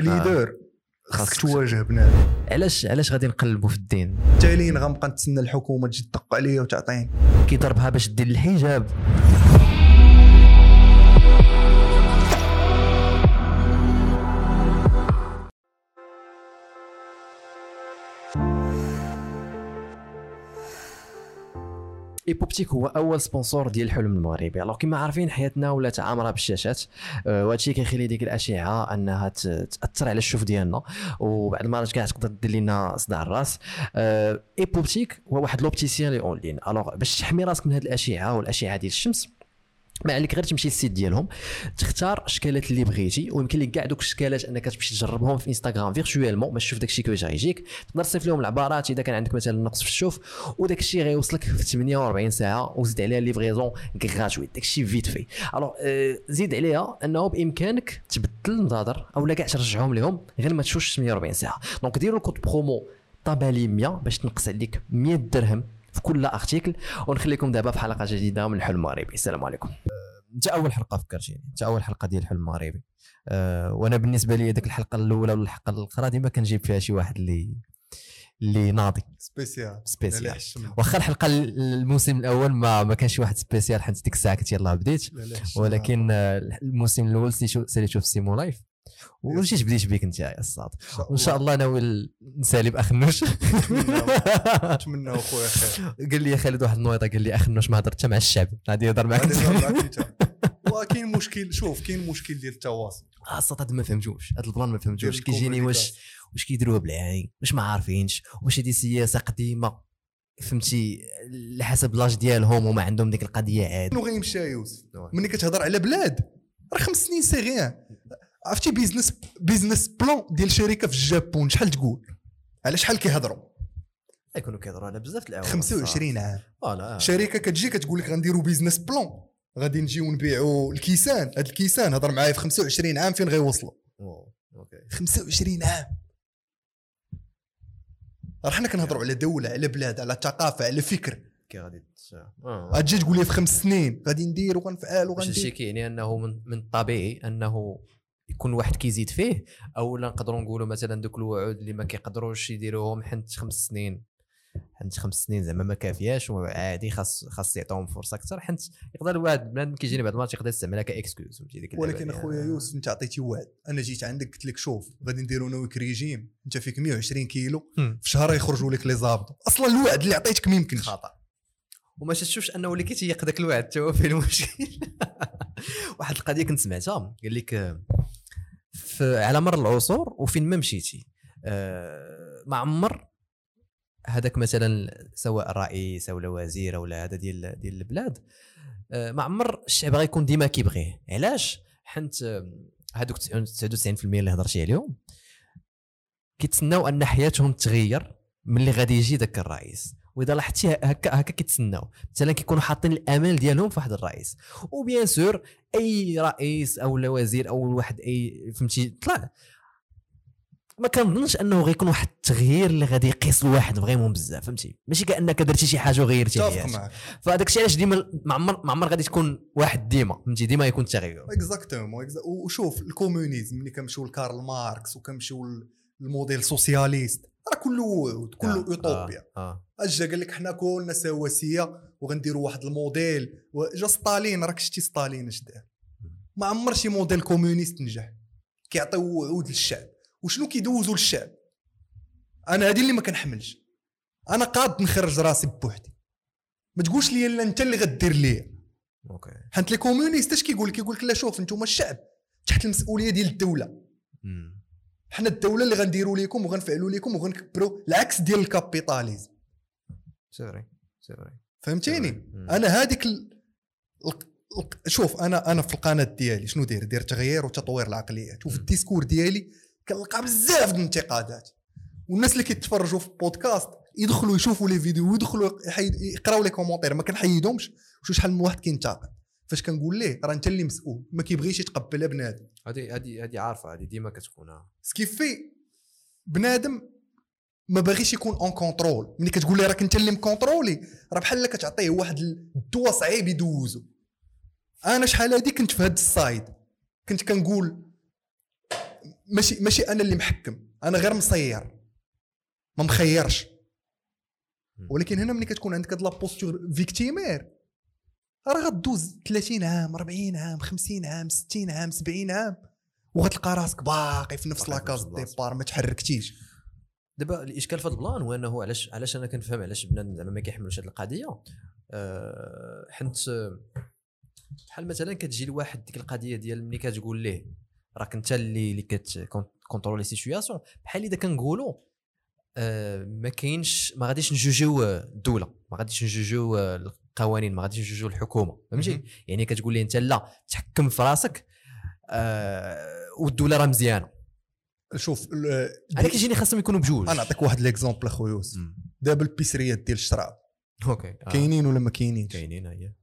leader خاصك تواجه بنادم. علاش علاش غادي نقلبوا في الدين؟ تالين غنبقى نتسنى الحكومة تجي تدق عليا وتعطيني. كيضربها باش دير الحجاب. إيبوبتيك هو أول sponsor ديال الحلم المغربي. alors كما عارفين حياتنا ولات عامرة بالشاشات. أه، وهادشي كيخلي ديك الأشعة أنها تأثر على الشوف ديالنا. وبعد المرات كاع تقدر دير لنا صداع الراس. أه، إيبوبتيك هو واحد l'opticien لي online alors باش تحمي راسك من هاد الأشعة والأشعة ديال الشمس ما عليك غير تمشي لل site ديالهم تختار الشكالات اللي بغيتي ويمكن لك كاع دوك الشكالات انك تمشي تجربهم في انستغرام virtuellement باش تشوف داكشي كيفاش غيجيك. تقدر تصيفط لهم العبارات إذا كان عندك مثلا نقص في الشوف وداك الشيء غيوصلك في 48 ساعة وزيد عليها livraison gratuite داك الشيء vite fait alors زيد عليها أنه بإمكانك تبدل النظاظر أو لا كاع ترجعهم لهم غير ما تفوتش 48 ساعة. donc ديروا ال code promo طابالي 100 باش تنقص عليك 100 درهم. في كل article ونخليكم دابا في حلقة جديدة من الحلم المغربي السلام عليكم. انت أول حلقة فكرتيني انت أول حلقة ديال الحلم المغربي أه وأنا بالنسبة لي ديك الحلقة الأولى ولا الحلقة الأخرى ديما كنجيب فيها شي واحد اللي اللي ناضي. spécial. spécial. واخا الحلقة الموسم الأول ما ما كانش واحد spécial حيت ديك الساعة كنت يلاه بديت. ولكن آه، الموسم الأول ساليتو في سيمو لايف وجيت بديت بيك انت يا الصاد وإن شاء الله. ناوي نسالي باخنوش نتمنى أخويا خير. قال لي خالد واحد النويطة قال لي اخنوش ما هضرت مع الشعب. غادي يهضر انت وكاين مشكل شوف كاين مشكل ديال التواصل. آه، الصاد هذا ما فهمتوش. هذا ال plan ما فهمتوش. كيجيني واش. واش كيديروها بالعين؟ واش ما عارفينش؟ واش هذه سياسة قديمة؟ فهمتي؟ على حسب l'âge ديالهم وما عندهم ديك القضية عاد. شنو غيمشي يوسف. ملي كتهضر على بلاد. راه خمس سنين c'est rien. عرفتي business business plan ديال شركة في الجابون؟ شحال تقول؟ على شحال كيهضروا؟ يكونوا كيهضروا على بزاف الأعوام 25 عام. voilà شركة كتجي كتقول لك غنديروا business plan غادي نجيو نبيعوا الكيسان. هاد الكيسان هضر معايا في 25 عام فين غيوصلوا؟ okay. 25 عام. راه حنا كنهضروا على دولة على بلاد على ثقافة على فكر. كي غادي تس- آه. غتجي تقول لي في خمس سنين غادي ندير وغنفعل هادشي وغندير كيعني أنه من الطبيعي أنه يكون واحد كيزيد فيه أو لا نقدروا نقولوا مثلا دوك الوعود اللي ما كيقدروش يديروهم حنت خمس سنين. حنت خمس سنين زعما ما كافياش وعادي خاص خاص يعطيهم فرصة أكثر حنت يقدر واحد بنادم كيجيني بعد المرات يقدر يستعملها ك excuse فهمتي؟ ديك اللعبة ولكن أخويا يوسف أنت عطيتي وعد. أنا جيت عندك قلت لك شوف غادي نديروا أنا وياك ريجيم. أنت فيك 120 كيلو. في شهر يخرجوا لك لي زابط أصلا الوعد اللي عطيتك ما يمكنش. خطأ. وما تشوفش أنه اللي كيتيق داك الوعد حتى هو فيه المشكل واحد القضية كنت سمعتها قال لك على مر العصور وفين ما مشيتي. آه، ما عمر هذاك مثلا سواء رئيس أو وزير أو هذا ديال ديال البلاد. آه، ما عمر الشعب غيكون ديما كيبغيه. علاش؟ حنت هذوك 99% اللي هضرتي عليهم كيتسناو أن حياتهم تغير ملي غادي يجي ذاك الرئيس. وإذا لاحظتي هكا هكا كيتسناو. مثلا كيكونوا حاطين الأمال ديالهم في واحد الرئيس و bien sûr أي رئيس أو لا وزير أو واحد أي فهمتي طلع. ما كنظنش أنه غيكون واحد التغيير اللي غادي يقيس الواحد vraiment بزاف فهمتي. ماشي كأنك درتي شي حاجة وغيرتي متفق فهذاك الشيء علاش ديما ما عمر ما عمر غادي تكون واحد ديما فهمتي ديما يكون التغير exactement وشوف ال communisme ملي كنمشيو لكارل ماركس وكنمشيو لل modèle socialiste راه كله وعود كله آه، اوتوبيا آه, آه. اجا قال لك حنا كلنا سواسيه وغنديروا واحد الموديل وجا ستالين راك شتي ستالين اش دار؟ ما عمر شي modèle communiste نجح. كيعطيو وعود للشعب. وشنو كيدوزوا للشعب؟ أنا هذه اللي ما كنحملش. أنا قاد نخرج راسي بوحدي. ما تقولش لي لا انت اللي غدير ليا. okay. حيت les communistes اش كيقول؟ لك كيقول لك لا شوف أنتم الشعب تحت المسؤولية ديال الدولة. مم. حنا الدولة اللي غنديروا لكم وغنفعلوا لكم وغنكبروا العكس ديال ال capitalisme. c'est vrai c'est vrai فهمتيني. أنا هذيك ال... ال... ال- شوف أنا أنا في القناة ديالي شنو داير؟ داير تغيير وتطوير العقليات وفي. ال discours ديالي كنلقى بزاف د الانتقادات. والناس اللي كيتفرجوا في البودكاست يدخلوا يشوفوا les vidéos ويدخلوا يحيد... يقراو les commentaires ما كنحيدهمش. وشو شحال من واحد كينتقد. فاش كنقول ليه؟ راه انت اللي مسؤول ما كيبغيش يتقبلها بنادم. هذه هذه هذه عارفة هذه ديما كتكون آه. ce qui fait بنادم ما باغيش يكون en contrôle ملي كتقول لي راك انت اللي مكونترولي راه بحال كتعطيه واحد الدواء صعيب يدوزو. أنا شحال هادي كنت في هاد ال side. كنت كنقول ماشي ماشي أنا اللي محكم أنا غير مسير ما مخيرش. ولكن هنا ملي كتكون عندك هاد la posture victimaire راه غدوز 30 عام 40 عام 50 عام 60 عام 70 عام. وغتلقى راسك باقي في نفس la case. départ ما تحركتيش. دابا الإشكال في هذا البلان هو إنه علاش علاش أنا كنفهم علاش بنادم زعما ما كيحملوش هذه القضية؟ أه حنت آه، بحال مثلا كتجي لواحد ديك القضية ديال ملي كتقول ليه راك أنت اللي اللي كتكونترولي situation بحال إذا كنقولوا آه، ما كاينش ما غاديش نجوجيو الدولة. ما غاديش نجوجيو القوانين ما غاديش نجوجيو الحكومة فهمتي. يعني كتقول لي انت لا تحكم في راسك آه والدولة راه مزيانة. شوف أنا كيجيني خاصهم يكونوا بجوج. أنا نعطيك واحد l'exemple أخويا يوسف. دابا البيسريات ديال الشراب. okay آه. كاينين ولا ما كاينينش؟ كاينين هي.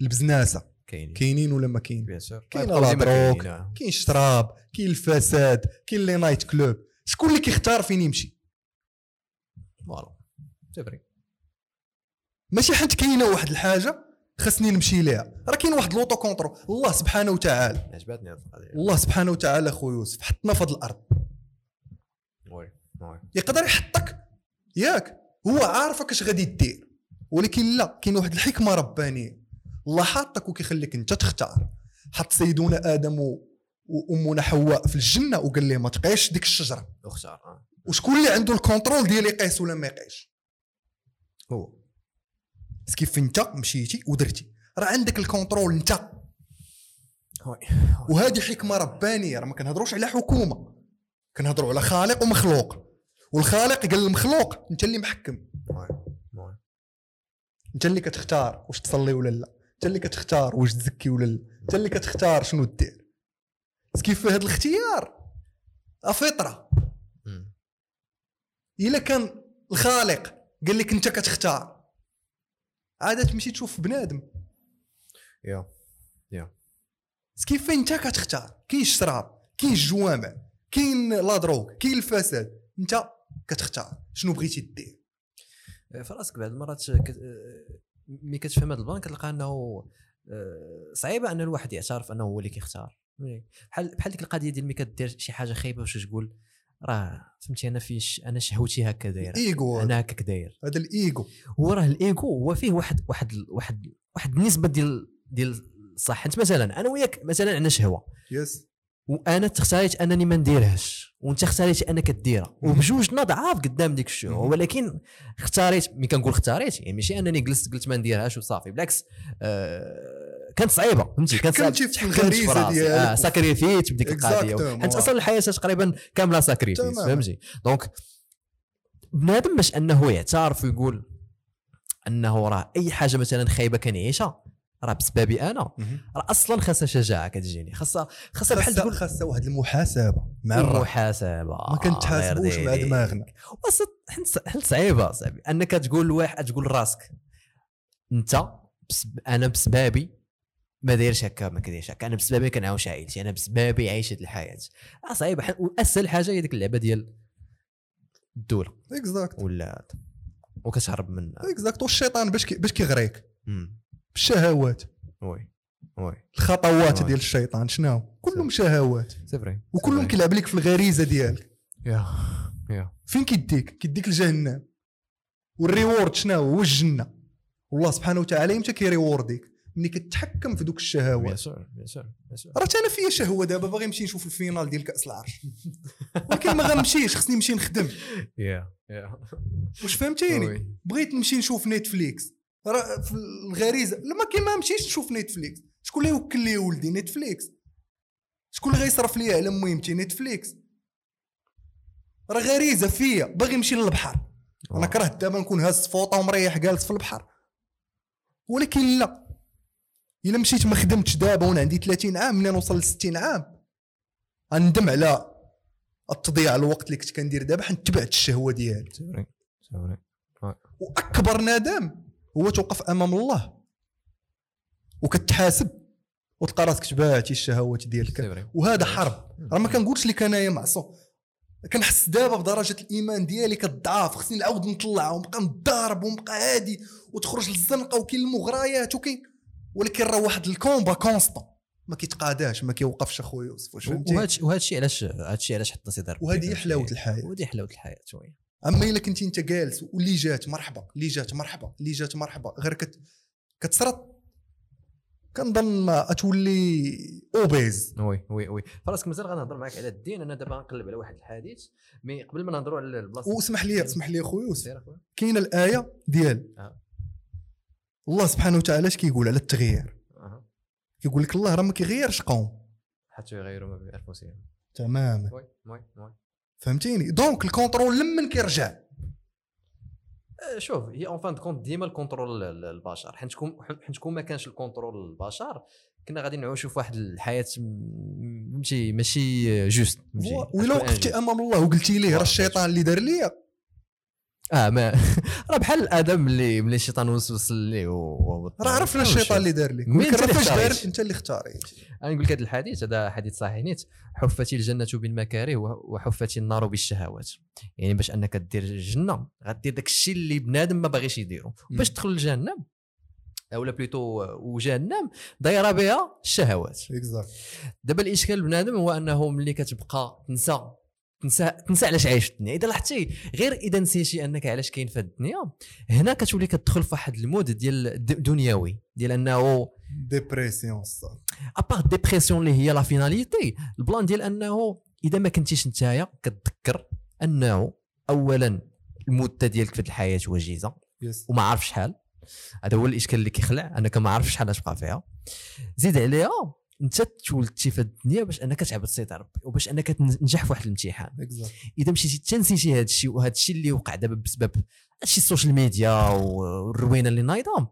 البزناسة. كاينين. كاينين ولا ما كاين كاين آه. كاين الشراب كاين الفساد كاين les night clubs. شكون اللي كيختار فين يمشي؟ voilà c'est ماشي حيت كاينة واحد الحاجة خاصني نمشي ليها. راه كاين واحد l'auto-contrôle الله سبحانه وتعالى. عجبتني هذه القضية. الله سبحانه وتعالى اخويا يوسف حطنا في هذه الأرض. oui oui. يقدر يحطك. ياك. هو عارفك اش غادي دير. ولكن لا كاين واحد الحكمة ربانية. الله حاطك وكيخليك انت تختار. حط سيدنا آدم و- وامنا حواء في الجنة وقال لهم ما تقيش ديك الشجرة. اختار آه. وشكون اللي عنده ال contrôle ديال يقيس ولا ما يقيش؟ هو. بس كيف انت مشيتي ودرتي. راه عندك ال contrôle انت وهذه حكمة ربانية راه ما كنهضروش على حكومة. كنهضروا على خالق ومخلوق. والخالق قال للمخلوق أنت اللي محكم. أنت اللي كتختار واش تصلي ولا لا. أنت اللي كتختار واش تزكي ولا لا. أنت اللي كتختار شنو دير. كيف هذا الاختيار. فطره. إلا كان الخالق قال لك أنت كتختار. عاد تمشي تشوف بنادم. يا بس كيف انت كتختار؟ كاين الشراب كاين الجوامع كاين la drogue كاين الفساد. أنت كتختار. شنو بغيتي دير؟ في راسك بعض المرات كت... آه، ملي كتفهم هذا البلان كتلقى أنه آه، صعيبه أن الواحد يعترف أنه هو اللي كيختار. بحال بحال ديك القضية ديال ملي كدير شي حاجة خايبة واش تقول؟ راه فهمتي أنا فيش أنا شهوتي هكا دايره ايغو أنا هكاك داير. هذا الإيغو. هو راه الايجو هو فيه واحد واحد واحد واحد النسبة ديال ديال الصح. أنت مثلا أنا وياك مثلا عندنا شهوة. yes. وأنا تختاريت أنني ما نديرهاش وأنت اختاريتي أنك ديرها وبجوجنا ضعاف قدام ديك الشهوة. ولكن اختاريت ملي كنقول اختاريت يعني ماشي أنني جلست قلت ما نديرهاش وصافي. بالعكس آه كانت صعيبة فهمتي؟ كانت صعيبة. في الغريزة راسي. ديالك. آه sacrifيت بديك القضية. حيت أصلا الحياة تقريبا كاملة sacrifيت تماماً. فهمتي؟ donc بنادم باش أنه يعترف ويقول أنه راه أي حاجة مثلا خايبة كنعيشها راه بسببي أنا. راه أصلا خاصها شجاعة كتجيني. خاصها خاصها بحال تقول خاصها واحد المحاسبة مع الرب محاسبه ما كنتحاسبوش مع دماغنا حل صعيبة صاحبي. أنك تقول لواحد تقول لراسك أنت بسب... أنا بسبابي ما دايرش هكا ما كديرش هكا أنا بسبابي كنعاون عائلتي أنا بسبابي عايش هذه الحياة. آه صعيبه وأسهل حاجة هي ديك اللعبة ديال الدولة. exact ولا وكتهرب من exact والشيطان باش كي باش كيغريك. بالشهوات oui oui. الخطوات. ديال الشيطان شنو؟ كلهم شهوات. c'est وكلهم كيلعب لك في الغريزة ديالك. yeah yeah. فين كيديك؟ كيديك لجهنم. وال reward شنو؟ هو هو الجنة. والله سبحانه وتعالى إمتى كي reward يك. ملي كتحكم في دوك الشهوات راه أنا فيا شهوة دابا باغي نمشي نشوف ال finale ديال كأس العرش. ولكن ما غنمشيش خصني نمشي نخدم. yeah yeah واش فهمتيني. بغيت نمشي نشوف نتفليكس راه في الغريزة لما كي ما نمشيش نشوف نتفليكس شكون اللي يوكل لي ولدي؟ نتفليكس شكون اللي غيصرف لي على مهمتي نتفليكس راه غريزة فيا. باغي نمشي للبحر. أنا كرهت دابا نكون هاز فوطة ومريح جالس في البحر. ولكن لا. إلا مشيت ما خدمتش دابا وأنا عندي 30 عام ملي نوصل ل 60 عام؟ غندم على التضييع الوقت اللي كنت كندير دابا حيت تبعت الشهوة ديالي. وأكبر ندم هو توقف أمام الله. وكتحاسب. وتلقى راسك تبعتي الشهوات ديالك. وهذا حرب. راه ما كنقولش لك أنايا معصوم. كنحس دابا بدرجة الإيمان ديالي كتضعف خصني نعاود نطلع ونبقى نضارب ونبقى هادي. وتخرج للزنقة وكاين المغريات وكاين ولكن راه واحد الكومبا كونستون ما كيتقاداش ما كيوقفش اخويا يوسف واش فهمتي؟ وهذا الشيء علاش هذا الشيء علاش حط سي ضرب وهذه هي حلاوة الحياة. وهذه حلاوة الحياة شوية. أما إلا كنتي أنت جالس واللي جات مرحبا اللي جات مرحبا اللي جات مرحبا غير كت كتسرط كنظن تولي اوبيز وي وي وي. فراسك مازال غنهضر معك على الدين. أنا دابا غنقلب على واحد الحديث مي قبل ما نهضروا على البلاصة. واسمح لي اسمح لي أخويا يوسف. كاينة الآية ديال آه. الله سبحانه وتعالى اش كيقول على التغيير؟ أها. كيقول لك الله راه ما كيغيرش قوم. حتى يغيروا ما بانفسهم تماما. oui oui oui. فهمتيني؟ donc ال contrôle لمن كيرجع؟ آه، شوف هي en fin de compte ديما ال contrôle ال- البشر. حيت كون حيت كون ما كانش ال contrôle البشر كنا غادي نعيشوا في واحد الحياة م- ماشي juste وإلا وقفتي أمام الله وقلتي ليه راه الشيطان اللي دار ليا؟ آه ما راه بحال آدم اللي ملي الشيطان وسوس ليه و... راه عرفنا الشيطان اللي دار لك. فاش دار اختاريت؟ أنت اللي اختاريت. أنا نقول لك هذا الحديث هذا حديث صحيح نيت. حفت الجنة بالمكاره وح- وحفت النار بالشهوات. يعني باش أنك دير الجنة غدير داك الشيء اللي بنادم ما باغيش يديرو. باش تدخل الجهنم اولا بليتو وجهنم دايرة بها الشهوات. Exact دابا الإشكال بنادم هو أنه ملي كتبقى تنسى تنسى تنسى علاش عايش الدنيا إذا لاحظتي غير إذا نسيتي أنك علاش كاين في الدنيا هنا كتولي كتدخل في واحد l'mode ديال دنيوي ديال أنه dépression à part dépression اللي هي la finalité ال plan ديال أنه إذا ما كنتيش نتايا كتذكر أنه اولا المده ديالك في الحياة وجيزه Yes وما عارف شحال. هذا هو الإشكال اللي كيخلع انك ما عارف شحال تبقى فيها. زيد عليها انت تولدتي في الدنيا باش انك تعبد سيد ربي وباش انك تنجح في واحد الامتحان. اذا مشيتي تنسيتي هذا الشيء وهذا الشيء اللي وقع دابا بسبب هادشي ال social media والروينة اللي نايضة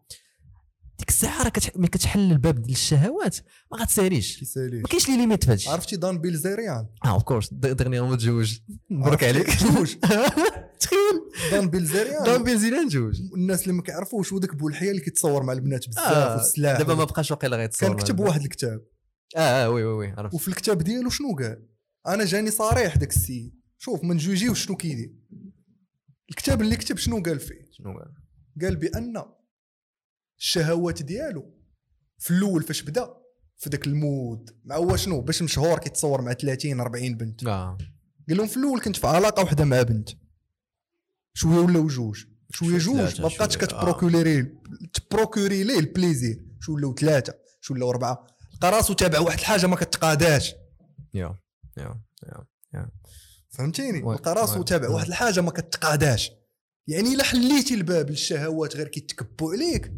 ديك الساعة راه كتح- ملي كتحل الباب ديال الشهوات ما غتساليش كيساليش. ما كاينش les limites في هادشي. عرفتي Dan Bilzerian آه of course دغني متزوج مبروك؟ عليك. زوج تخيل. Dan Bilzerian Dan Bilzerian نتزوج الناس اللي ما كيعرفوش هو داك بولحيه اللي كيتصور مع البنات بزاف آه، والسلاح. دابا ما بقاش واقيلا غيتصور كان كتب واحد الكتاب. آه آه oui oui oui عرفت. وفي الكتاب ديالو شنو قال؟ أنا جاني صريح داك السيد شوف ما نجوجيوش شنو كيدير الكتاب اللي كتب شنو قال فيه؟ شنو قال؟ قال بأن الشهوات ديالو في الأول فاش بدا؟ في ذاك ال mode. مع هو شنو؟ باش مشهور كيتصور مع 30 40 بنت. آه. قال لهم في الأول كنت في علاقة وحدة مع بنت. شوية ولاو جوج شوية جوج. ما بقاتش كت procurer ت procurer ليه ال plaisir. شو ولاو ثلاثة شو ولاو أربعة. لقى راسو تابع واحد الحاجة ما كتقاداش يا يا يا فهمتيني؟ oui، لقى راسو تابع. واحد الحاجة ما كتقاداش يعني إلا حليتي الباب للشهوات غير كيتكبوا عليك.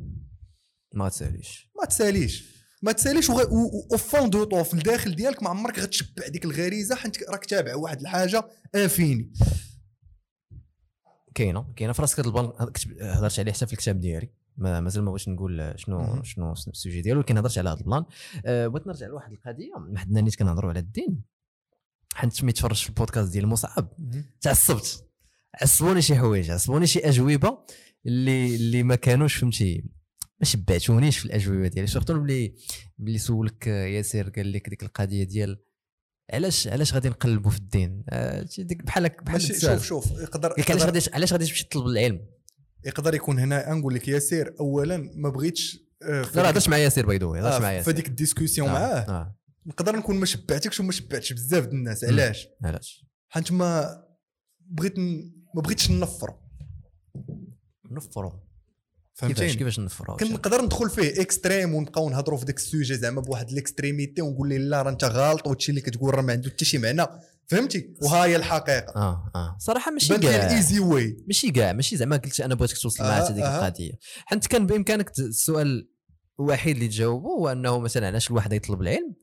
ما تساليش. ما تساليش. ما تساليش au fond de toi في الداخل ديالك ما عمرك غتشبع ديك الغريزة حيت راك تابع واحد الحاجة Infini كاينة كاينة. في راسك كتب- هضرت عليه حتى في الكتاب ديالي. مازال ما بغيتش نقول شنو. شنو ال sujet ديالو ولكن هضرت على هذا ال plan. أه بغيت نرجع لواحد القضية. حدنا نيت كنهضروا على الدين. حيت ملي تفرجت في البودكاست ديال مصعب. تعصبت. عصبوني شي حوايج عصبوني شي أجوبة اللي اللي ما كانوش فهمتي ما شبعتونيش في الأجوبة ديالي. surtout ملي ملي سولك ياسر قال لك ديك القضية ديال علاش علاش غادي نقلبوا في الدين؟ شي ديك بحال. شوف شوف يقدر علاش غادي علاش غادي تمشي تطلب العلم؟ يقدر يكون هنا. نقول لك ياسير اولا ما بغيتش آه، لا لا ديك- هضرت مع ياسر بايدو هضرت مع آه، ياسر في هذيك ال discussion آه، معاه. آه. نقدر نكون ما شبعتكش وما شبعتش بزاف د الناس علاش؟ علاش؟ حيت ما بغيت ن- ما بغيتش ننفر نفروا كيفاش كيفاش نفروا كنقدر ندخل فيه extrême ونبقاو نهضروا في ذاك ال sujet زعما بواحد ال extrémité ونقول ليه لا راه انت غلط وهادشي اللي كتقول راه ما عنده حتى شي معنى. فهمتي؟ وها هي الحقيقة. آه آه. صراحة ماشي كاع الإيزي واي ماشي كاع ماشي زعما قلت أنا بغيتك توصل مع حتى ديك آه. القضية. حيت كان بإمكانك السؤال الوحيد اللي تجاوبه هو أنه مثلا علاش الواحد يطلب العلم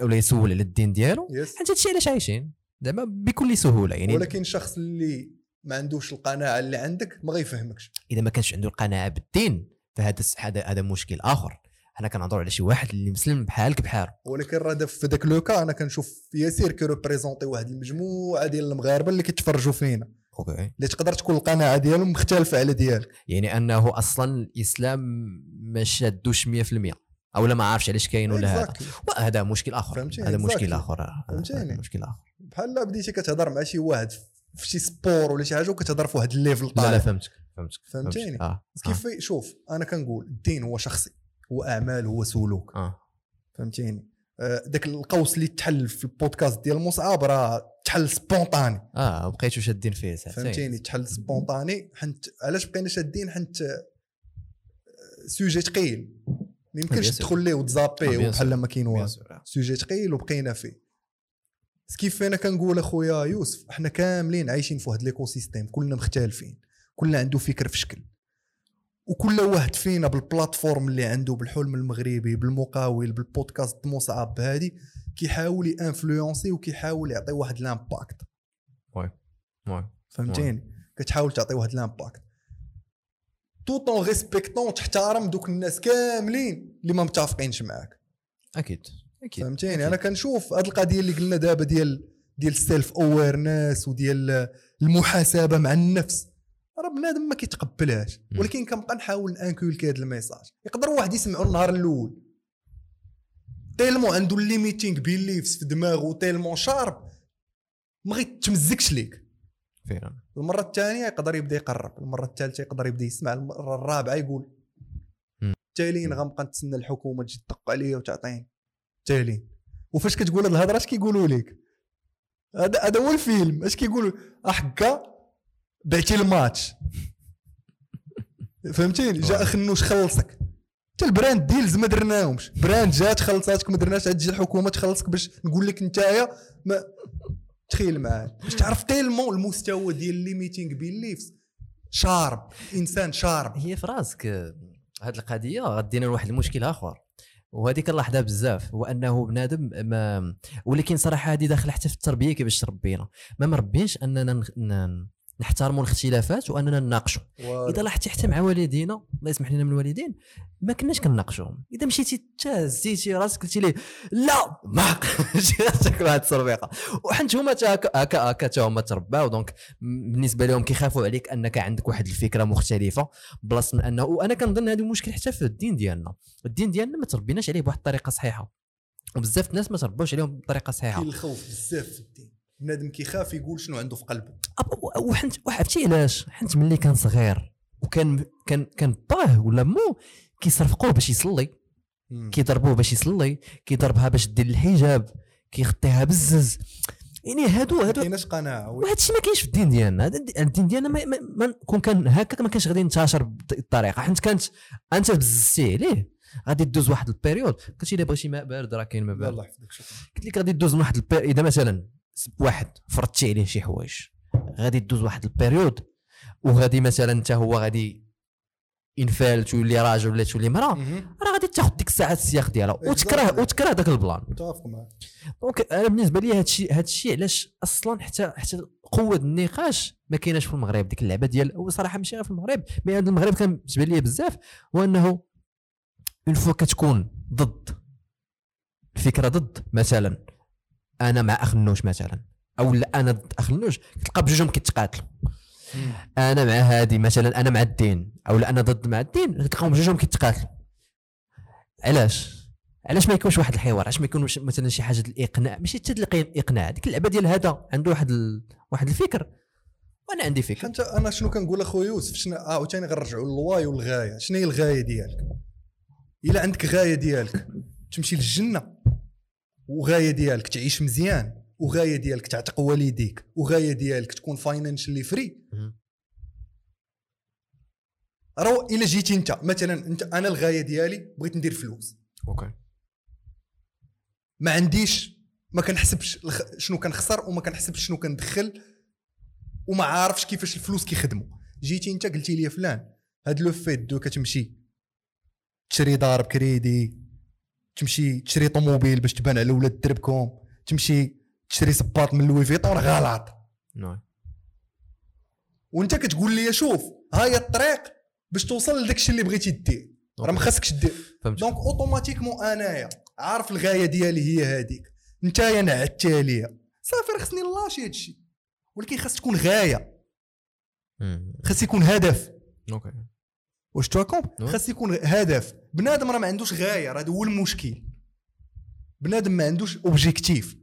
ولا يسول على الدين ديالو حيت هادشي علاش عايشين؟ زعما بكل سهولة يعني ولكن الشخص اللي ما عندوش القناعة اللي عندك ما غيفهمكش. إذا ما كانش عنده القناعة بالدين فهذا هذا مشكل آخر. حنا كنهضروا على شي واحد اللي مسلم بحالك بحال ولكن راه في ذاك لوكا أنا كنشوف ياسير كي représenter واحد المجموعة ديال المغاربة اللي كيتفرجوا فينا. OK. اللي تقدر تكون القناعة ديالهم مختلفة على ديالك. يعني أنه أصلا الإسلام ما شادوش 100% أو لا ما عارفش علاش كاين ولا هذا. Exactly. هذا مشكل آخر؟ هذا مشكل. آخر. فهمتيني؟ مشكل آخر. بحال لا بديتي كتهضر مع شي واحد في شي sport ولا شي حاجة وكتهضر في واحد ال level لا لا طالع. فهمتك فهمتك فهمتيني؟ آه كيف شوف أنا كنقول الدين هو شخصي. هو اعمال هو سلوك آه. فهمتيني؟ آه، داك القوس اللي تحل في البودكاست ديال مصعب راه تحل spontané. آه بقيتوا شادين فيه ساعتين فهمتيني؟ تحل spontané. حنت علاش بقينا شادين؟ حنت آه، sujet ثقيل ما يمكنش sûr. تدخل ليه آه، وتزابيه sûr. ما كاين والو. sujet ثقيل وبقينا فيه. كيف أنا كنقول أخويا يوسف؟ إحنا كاملين عايشين في واحد l'écosystème كلنا مختلفين. كل عنده فكر في شكل. وكل واحد فينا بال plateforme اللي عنده بالحلم المغربي بالمقاول بالبودكاست مصعب هادي كيحاول influencer وكيحاول يعطي واحد l'impact oui فهمتيني؟ كتحاول تعطي واحد l'impact tout en respectant تحترم دوك الناس كاملين اللي ما متفقينش معاك. أكيد أكيد فهمتيني؟ أنا كنشوف هاد القضية اللي قلنا دابا ديال ديال ال self awareness وديال المحاسبة مع النفس. راه بنادم ما كيتقبلهاش. ولكن كنبقى نحاول inculquer هذا ال message. يقدر واحد يسمعو النهار الأول. tellement عنده ال limiting beliefs في دماغه tellement شارب ما غيتمزكش ليك. فعلا. المرة الثانية يقدر يبدأ يقرب المرة الثالثه يقدر يبدأ يسمع المرة الرابعة يقول. تالين غنبقى نتسنى الحكومة تجي تدق عليا وتعطيني. تالين وفاش كتقول هاد الهضرة اش كيقولوا لك هذا هذا هو الفيلم. اش كيقولوا؟ أحكا بعتي الماتش فهمتيني؟ جا أخنوش خلصك. حتى ال brand deals ما درناهمش. brand جات خلصاتك ما درناش. تجي الحكومة تخلصك باش نقول لك نتايا ما تخيل معايا. باش تعرف tellement المستوى ديال limiting beliefs. شارب. إنسان شارب. هي في راسك. هاد القضية غدينا لواحد المشكل آخر. وهذه كنلاحظها بزاف. هو انه بنادم ما ولكن صراحة هذه داخلة حتى في التربية كيفاش تربينا. ما مربينش أننا نحترموا الاختلافات وأننا نناقشوا. إذا لاحظتي حتى مع والدينا الله يسمح لنا من الوالدين ما كناش كنناقشوهم. إذا مشيتي حتى هزيتي راسك قلتي ليه لا ما تاكل واحد الصربيقه وحنت هما هكا هكا هكا تا هما ترباو. دونك بالنسبة لهم كيخافوا عليك أنك عندك واحد الفكرة مختلفة بلاصة من أنه وأنا كنظن هذا مشكل حتى في الدين ديالنا. الدين ديالنا ما تربيناش عليه بواحد الطريقة صحيحة. وبزاف الناس ما تربوش عليهم بطريقة صحيحة. كاين الخوف بزاف في الدين. بنادم كيخاف يقول شنو عنده في قلبه. وحنت وعرفتي علاش؟ حنت ملي كان صغير وكان كان كان باه ولا مو كيصرفقوه باش يصلي كيضربوه باش يصلي كيضربها باش دير الحجاب كيخطيها بالزز. يعني هادو ما هادو كايناش قناعة. وهذا الشيء ما كاينش في الدين ديالنا. الدين ديالنا ما, ما, ما كون كان هكاك ما كانش غادي ينتشر بالطريقة حيت كانت انت بززتي عليه. غادي تدوز واحد ال période. قلتي إلا بغيتي ماء بارد راه كاين ماء بارد. الله يحفظك شكرا. قلت لك غادي تدوز من واحد ال pér... إذا مثلا واحد فرضتي عليه شي حوايج. غادي تدوز واحد ال période وغادي مثلا انت هو غادي ينفال تولي راجل ولا تولي مراه راه غادي تاخذ ديك الساعات السياق ديالها وتكره Exactly. وتكره ذاك ال plan. متفق معك donc أنا بالنسبة لي هذا الشيء هذا الشيء علاش أصلا حتى حتى قوة النقاش ما كايناش في المغرب ديك اللعبة ديال وصراحه ماشي غير في المغرب mais عند المغرب كان بالنسبة لي بزاف هو إنه une fois كتكون ضد الفكرة ضد مثلا. أنا مع أخنوش مثلا. أو لا أنا ضد أخنوش. تلقى بجوجهم كيتقاتلوا. أنا مع هادي مثلا أنا مع الدين. أو لا أنا ضد مع الدين. تلقاهم بجوجهم كيتقاتلوا. علاش؟ علاش ما يكونش واحد الحوار؟ علاش ما يكونش مثلا شي حاجة الإقناع؟ ماشي حتى الإقناع. ديك اللعبة ديال هذا عنده واحد ال... واحد الفكر. وأنا عندي فكر. حتى أنا شنو كنقول اخويا يوسف؟ شنو عاوتاني غنرجعوا لل why والغاية. شنو هي الغاية ديالك؟ إلا عندك غاية ديالك تمشي للجنة. وغاية ديالك تعيش مزيان وغاية ديالك تعتق والديك وغاية ديالك تكون financially free. راه إلا جيتي أنت مثلا أنت أنا الغاية ديالي بغيت ندير فلوس okay ما عنديش ما كنحسبش. شنو كنخسر وما كنحسبش شنو كندخل وما عارفش كيفاش الفلوس كيخدموا جيتي أنت قلتي لي فلان هاد le fait de كتمشي تشري دار بكريدي تمشي تشري طوموبيل باش تبان على ولاد دربكم تمشي تشري صباط من Louis Vuitton غلط. نعم. وانت كتقول لي شوف هاي الطريق باش توصل لداك الشيء اللي بغيتي دير. راه ما خاصكش دير. donc automatiquement أنايا عارف الغاية ديالي هي هذيك نتايا نعدتها ليا صافي راه خصني نلاشي هذا الشيء ولكن خاص تكون غاية. خاص يكون هدف. okay. واش تواكم نعم. خاص يكون هدف. بنادم راه ما عندوش غاية راه هذا هو المشكل. بنادم ما عندوش objectif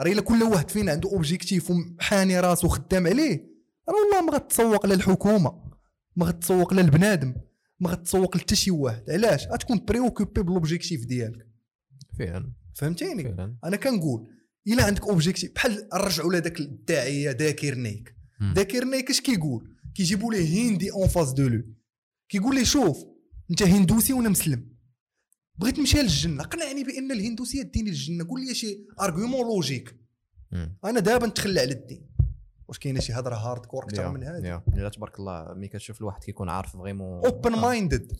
راه إلا كل واحد فينا عنده objectif وحاني راسو وخدام عليه راه والله ما غتسوق لا الحكومة ما غتسوق لا البنادم ما غتسوق لحتى شي واحد. علاش؟ غتكون préoccupé بال objectif ديالك. فعلا. فهمتيني؟ فعلا. أنا كنقول إلا عندك objectif بحال نرجعوا لهذاك الداعية ذاكر نايك. ذاكر نايك اش كيقول؟ كيجيبوا ليه هندي en face de lui كيقول ليه شوف انت هندوسي وأنا مسلم. بغيت نمشي للجنة. قنعني بأن الهندوسية ديني للجنة. قول لي شي argument logique. أنا دابا نتخلى على الدين. واش كاينة شي هضرة hardcore أكثر من هذه. لا تبارك الله ملي كتشوف الواحد كيكون عارف vraiment. open-minded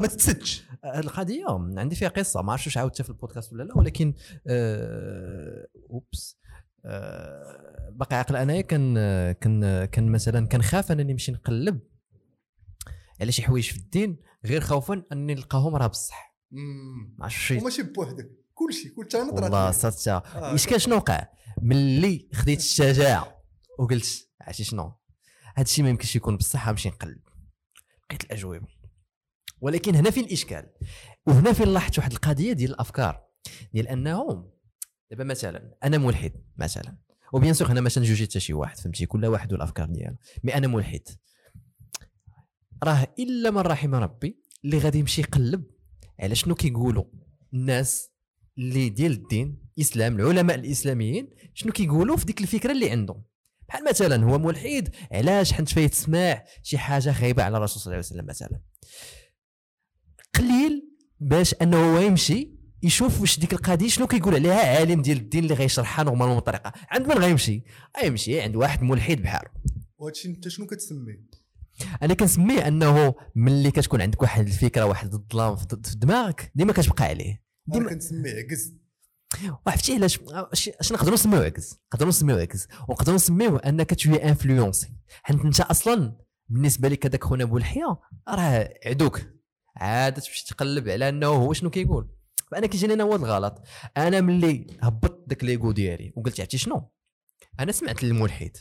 ما تتسدش. هاد القضية عندي فيها قصة. ما عرفتش واش عاودتها في البودكاست ولا لا ولكن آه oops. آه باقي عاقل أنايا كان كان كان مثلا كنخاف أنني نمشي نقلب على شي حوايج في الدين غير خوفا أني نلقاهم راه بصح. ما عرفتش شي. وماشي بوحدك. كلشي كل شيء والله صدت آه، اش كان شنو وقع؟ ملي خديت الشجاعة وقلت عرفتي شنو؟ هادشي ما يمكنش يكون بصح غنمشي نقلب. لقيت الأجوبة. ولكن هنا فين الإشكال. وهنا فين لاحظت واحد القضية ديال الأفكار. ديال أنهم دابا مثلا أنا ملحد مثلا. وبيان سور هنا ما تنجوجي حتى شي واحد فهمتي؟ كل واحد والأفكار ديالو. mais أنا ملحد. راه إلا من رحم ربي اللي غادي يمشي يقلب. على شنو كيقولوا؟ الناس اللي ديال الدين الإسلام العلماء الإسلاميين شنو كيقولوا في ديك الفكرة اللي عندهم؟ بحال مثلا هو ملحد علاش حنت فايت تسمع شي حاجة عايبة على الرسول صلى الله عليه وسلم مثلا؟ قليل باش أنه هو يمشي يشوف واش ديك القضية شنو كيقول عليها عالم ديال الدين اللي غيشرحها normalement بطريقة. عند من غيمشي؟ غيمشي عند واحد ملحد بحال وهادشي أنت شنو كتسميه؟ أنا كنسميه أنه ملي كتكون عندك واحد الفكرة واحد الظلام في دماغك ديما كتبقى عليه. ديما كنسميه عكز وعرفتي علاش؟ اش نقدروا نسميو عكس نقدروا نسميو عكس. ونقدروا نسميوه أنك تشويه انفلونسي حيت أنت أصلا بالنسبة لك هذاك خونا بولحيه راه عدوك. عاد تمشي تقلب على أنه هو شنو كيقول. فأنا كيجيني أنا هو الغلط. أنا ملي هبطت داك l'ego ديالي وقلت عرفتي شنو؟ أنا سمعت الملحد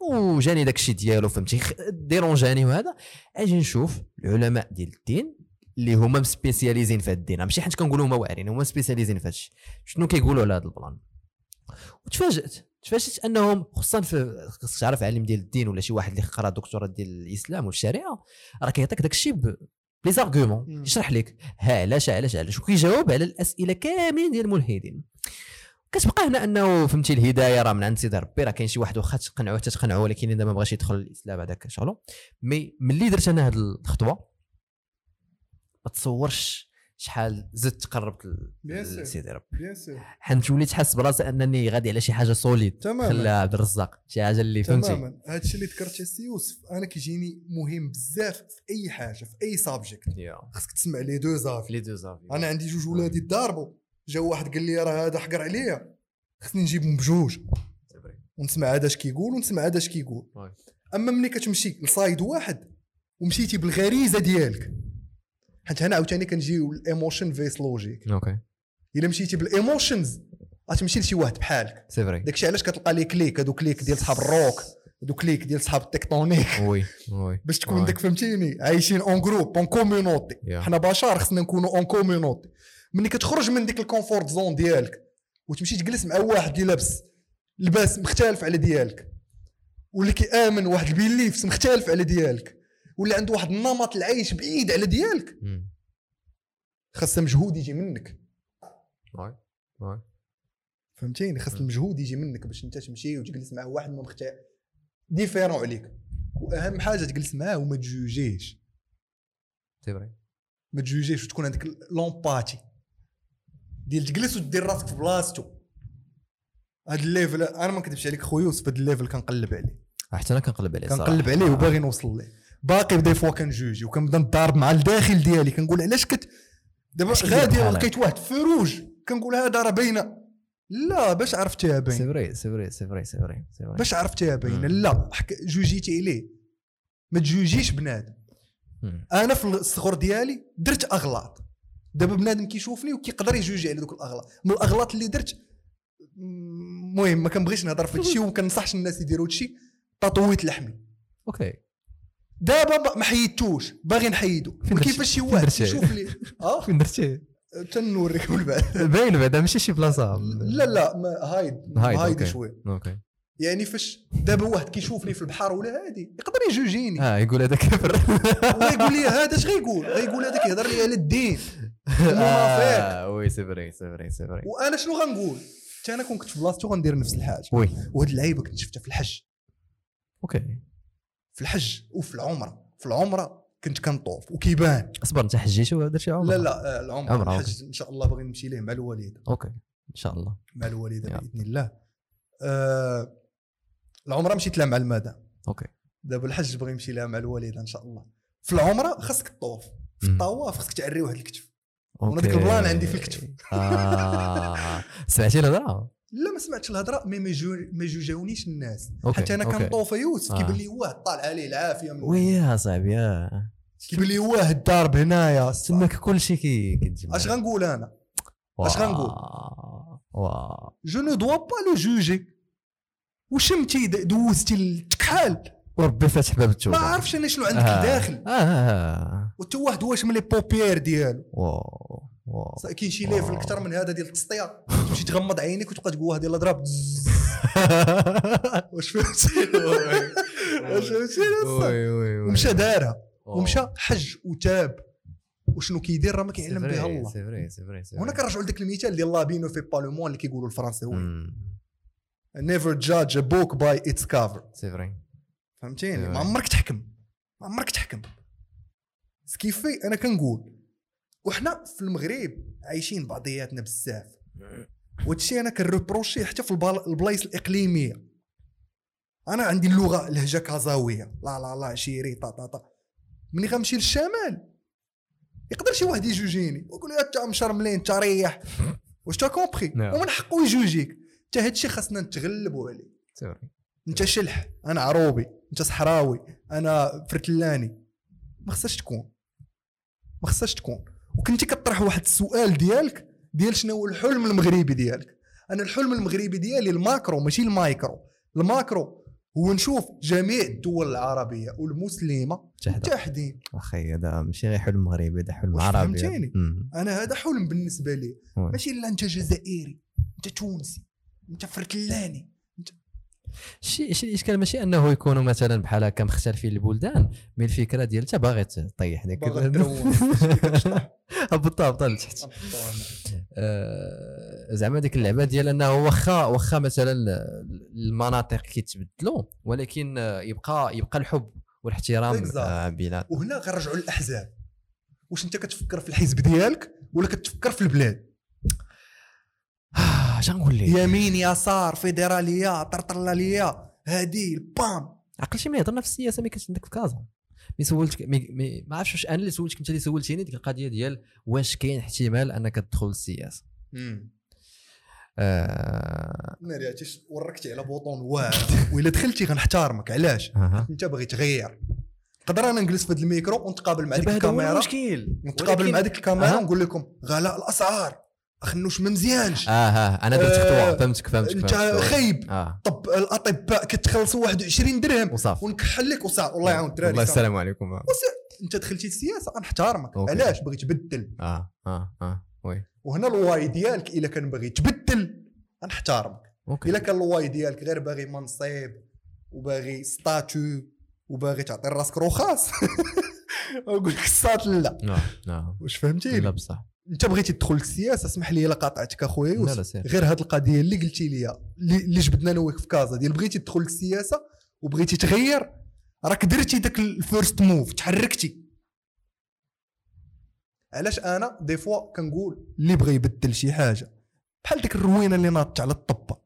وجاني داك الشيء ديالو فهمتي؟ dérangeاني وهذا. أجي نشوف العلماء ديال الدين اللي هما spécialisés في هاد الدين. ماشي حيت كنقولوا هما واعرين هما spécialisés في هادشي. شنو كيقولوا على هذا ال plan؟ وتفاجأت تفاجأت أنهم خصوصا في خصك تعرف عالم ديال الدين ولا شي واحد اللي قرا دكتوراه ديال الإسلام والشريعة راه كيعطيك داك الشيء les arguments. يشرح لك ها علاش علاش علاش وكيجاوب على الأسئلة كاملين ديال الملحدين. كتبقى هنا أنه فهمتي الهداية راه من عند سيدي ربي راه كاين شي واحد واخا تقنعوه حتى تقنعوه ولكن إذا ما بغاش يدخل الإسلام هذاك شغلو. mais ملي درت أنا هذه الخطوة ما تصورش شحال زدت sûr. لسيدي ربي. حيت وليت حاس براسي أنني غادي على شي حاجة solide تماما. خلا عبد الرزاق شي حاجة اللي فهمتي. تماما. هادشي اللي ذكرت يا سي يوسف أنا كيجيني مهم بزاف في أي حاجة في أي subject خاصك تسمع les deux avis les deux avis أنا عندي جوج ولادي تضاربوا. جا واحد قال لي راه هذا حقر عليا. خصني نجيبهم بجوج ونسمع هذا اش كيقول ونسمع هذا اش كيقول. أما ملي كتمشي ل side واحد ومشيتي بالغريزة ديالك. حيت هنا عاوتاني كنجيو ال emotion vs logic. okay. إلا مشيتي بال emotions غتمشي لشي واحد بحالك. c'est vrai داكشي علاش كتلقى les cliques هادو clique ديال صحاب الروك هادو clique ديال صحاب ال tecktonik. oui oui. باش تكون. داك فهمتيني عايشين en groupe en community Yeah. حنا بشر خصنا نكونوا en community ملي كتخرج من ديك ال comfort zone ديالك وتمشي تجلس مع واحد اللي لابس لباس مختلف على ديالك واللي كيآمن واحد ال beliefs مختلف على ديالك واللي عنده واحد النمط العيش بعيد على ديالك. خاص مجهود يجي منك. oui oui. فهمتيني؟ خاص. المجهود يجي منك باش انت تمشي وتجلس مع واحد ما مختلف. différent عليك. وأهم حاجة تجلس معاه وما تجوجيش c'est vrai ما تجوجيش وتكون عندك l'empathie ديال تجلس ودير راسك في بلاصتو. هاد ال level أنا ما نكذبش عليك خويا يوسف هاد ال level كنقلب عليه. حتى أنا كنقلب عليه كنقلب. عليه وباغي نوصل ليه. باقي des fois كنجوجي وكنبدا نضارب مع الداخل ديالي. كنقول علاش كت دابا غادي؟ لقيت واحد فروج كنقول هذا راه باينه لا باش باينه فري سي فري سي فري سي فري سي فري باش عرفتها باينه. لا جوجيتي عليه. ما تجوجيش بنادم. أنا في الصغر ديالي درت أغلاط. دابا بنادم كيشوفني وكيقدر يجوجي على دوك الأغلاط. من الأغلاط اللي درت المهم ما كنبغيش نهضر في هادشي وما كنصحش الناس يديروا هادشي. تطويت لحمي. okay. دابا ما حيدتوش. باغي نحيدو؟ كيفاش شي واحد؟ يشوف لي. آه؟ فين درتي؟ تنوريك من بعد. باين بعدا ماشي شي بلاصة. لا لا ما هايد. هايد، هايد. شوية okay. يعني فاش دابا واحد كيشوفني في البحر ولا هادي يقدر يجوجيني. آه يقول هذا كافر ويقول لي هذا اش غيقول؟ غيقول هذا كيهضر لي على الدين. آه، oui c'est vrai c'est vrai c'est vrai وأنا شنو غنقول؟ حتى أنا كون كنت في بلاصتو غندير نفس الحاجة oui. وهاد اللعيبة كنت شفتها في الحج. okay. في الحج وفي العمرة. في العمرة كنت كنطوف. وكيبان. أصبر أنت حجيتي ولا درتي عمرة؟ لا لا آه، العمرة. عمرة، الحج إن شاء الله باغي نمشي ليه مع الوالده okay إن شاء الله. مع الوالده يا. بإذن الله. آه العمرة مشيت لها مع المدام okay. دابا الحج باغي نمشي لها مع الوالده إن شاء الله. في العمرة خاصك تطوف. في. الطواف خاصك تعري واحد الكتف. okay ديك ال plan عندي في الكتف. آه. سمعتي الهضرة؟ لا ما سمعتش الهضرة mais ما جوجاونيش الناس. okay، حتى أنا okay. كنطوف يوسف آه. كيبان لي واه طالع عليه العافية من oui صاحبي كيبان لي واه الدارب هنايا تماك كلشي كي كيتجمع اش غنقول أنا؟ اش غنقول؟ je ne dois pas le juger وشمتي دوزتي التكحال وربي فاتح باب التوبة. ما عارفش أنا شنو عندك آه. لداخل آه آه وتا واحد واش من لي بوبيير ديالو. wow wow. كاين شي level آه. أكثر من هذا ديال التسطيه تمشي تغمض عينيك وتبقى تقول واحد يلا ضرب. واش فهمتي واش فهمتي oui oui oui. ومشى دارها. ومشى حج وتاب. وشنو كيدير؟ راه ما كيعلم vrai، الله. c'est vrai c'est vrai هنا. كنرجعوا لذاك المثال ديال l'habit ne fait pas le moine اللي كيقولوا الفرنساويين. never judge a book by its cover c'est vrai فهمتيني؟ إيوا. ما عمرك تحكم. ما عمرك تحكم. ce qui fait أنا كنقول وحنا في المغرب عايشين بعضياتنا بزاف. وهادشي أنا كنروبروشي حتى في البلايص الإقليمية. أنا عندي اللغة لهجة كازاوية. لا لا لا chéri طا طا طا. ملي غنمشي للشمال. يقدر شي واحد يجوجيني. ويقول لي انت مشرملين انت ريح. واش t'as compris؟ نعم. ومن حقه يجوجيك. حتى هادشي خاصنا نتغلبوا عليه. انت شلح. أنا عروبي. انت صحراوي أنا فرتلاني. ما خصهاش تكون. ما خصهاش تكون. وكنتي كطرح واحد السؤال ديالك ديال شنو هو الحلم المغربي ديالك؟ أنا الحلم المغربي ديالي ال macro ماشي المايكرو. ال macro هو نشوف جميع الدول العربية والمسلمة متحدين أخي هذا ماشي غير حلم مغربي هذا حلم عربي. فهمتيني؟ أنا هذا حلم بالنسبة لي. ماشي لا انت جزائري انت تونسي انت فرتلاني. شي شي الإشكال ماشي أنه يكونوا مثلا بحال هكا مختلفين البلدان mais الفكرة ديال انت باغي تطيح ديك. هبطها هبطها لتحت زعما ديك اللعبة ديال أنه واخا واخا مثلا المناطق كيتبدلوا ولكن يبقى يبقى الحب والاحترام. آه، بين وهنا غنرجعوا للأحزاب. واش أنت كتفكر في الحزب ديالك ولا كتفكر في البلاد؟ اش غنقول لك. يمين يسار فيدرالية طرطلالية هادي بام. عقل شي ما يهضرنا في السياسة ملي كنت عندك في كازا. مي سولتك مي, مي ما عرفتش واش أنا اللي سولتك أنت اللي سولتيني ديك القضية ديال واش كاين احتمال أنك تدخل للسياسه آه... ناري عرفتي وركتي على bouton واعر. وإلا دخلتي غنحتارمك علاش. أنت باغي تغير نقدر أنا نجلس في هذا الميكرو ونتقابل مع ديك الكاميرا. المشكل نتقابل مع ديك الكاميرا. ونقول لكم غلاء الأسعار. اخنوش ما مزيانش. آه ها أنا درت آه، خطوه فهمتك فهمتك إنت. خايب. آه. طب الأطباء كتخلصوا 21 درهم. وصافي ونكحل لك وصافي الله يعاون الدراري. والله صافي. السلام عليكم. آه. إنت دخلتي السياسة غنحتارمك. علاش؟ باغي تبدل. آه آه oui. وهنا ال why ديالك إلا كان باغي تبدل غنحتارمك okay. إلا كان ال why ديالك غير باغي منصب وباغي statut وباغي تعطي راسك رخاص. نقول لك الساط لا آه آه واش لا فهمتيني بصح. انت بغيتي تدخل للسياسة اسمح لي إلا قاطعتك اخويا يوسف غير هاد القضية اللي قلتي لي اللي جبدنا أنا وياك في كازا ديال بغيتي تدخل للسياسة وبغيتي تغير راك درتي داك ال first move تحركتي. علاش أنا des fois كنقول اللي بغى يبدل شي حاجة بحال ديك الروينة اللي ناضت على الطبة.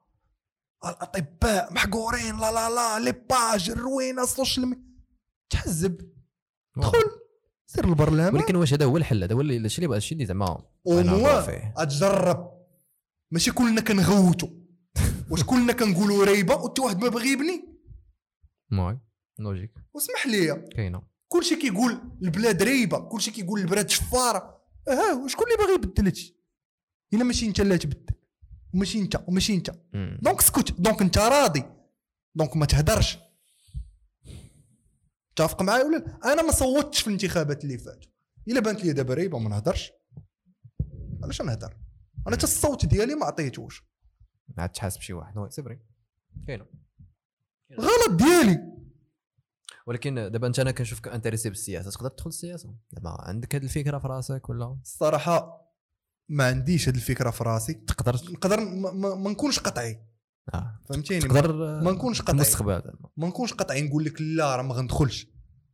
الأطباء محقورين لا لا لا les pages الروينة ال social mais تحزب. دخل. سير البرلمان. ولكن واش هذا هو الحل؟ هذا هو الشيء اللي الشيء اللي زعما أو أنا moi نهضر فيه. أتجرب. ماشي كلنا كنغوتو. واش كلنا كنقولوا ريبة وانت واحد ما باغي يبني؟ mais logique. واسمح لي. كاينة. كلشي كيقول البلاد ريبة كلشي كيقول البلاد شفارة. آه شكون اللي باغي يبدل هادشي؟ إلا ماشي انت اللي تبدل. وماشي انت وماشي انت. donc اسكت donc انت راضي. donc ما تهدرش. متفق معايا ولا لا؟ أنا ما صوتش في الانتخابات اللي فاتوا. إلا بانت لي دابا ريبة ما نهدرش علاش نهدر أنا حتى الصوت ديالي ما عطيتوش. ما عاد تحاسب شي واحد. vrai. كاينة. غلط ديالي. ولكن دابا أنت أنا كنشوفك intéressé بالسياسة. تقدر تدخل السياسة؟ دابا عندك هذه الفكرة في راسك ولا؟ الصراحة ما عنديش هذه الفكرة في راسي. تقدر نقدر ما, ما, ما نكونش قطعي. آه. فهمتيني؟ تقدر ما نكونش قطعي المستقبل. ما نكونش قطعي نقول لك لا راه ما غندخلش.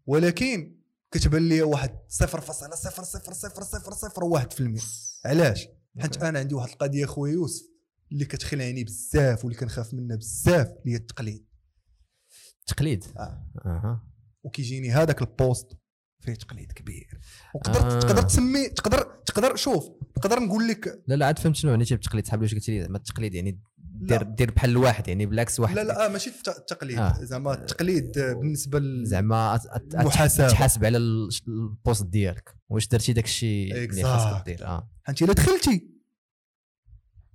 ولكن كتبان لي واحد 0.00001% علاش؟ حيت okay. أنا عندي واحد القضية خويا يوسف اللي كتخلعني بزاف واللي كنخاف منها بزاف هي التقليد. تقليد آه. أها. وكيجيني هذاك ال poste فيه تقليد كبير. وتقدر آه. تقدر تسمي تقدر تقدر شوف تقدر نقول لك لا لا عاد فهمت شنو معناتها بالتقليد صحابي واش قلت لي زعما التقليد يعني دير لا. دير بحال الواحد يعني بالعكس واحد لا لا آه ماشي الت- التقليد. آه. زعما التقليد آه، بالنسبة ل... زعما. تحاسب على ال- ال poste ديالك. واش درتي داك الشيء اللي خاصك. دير. آه. انت إلا دخلتي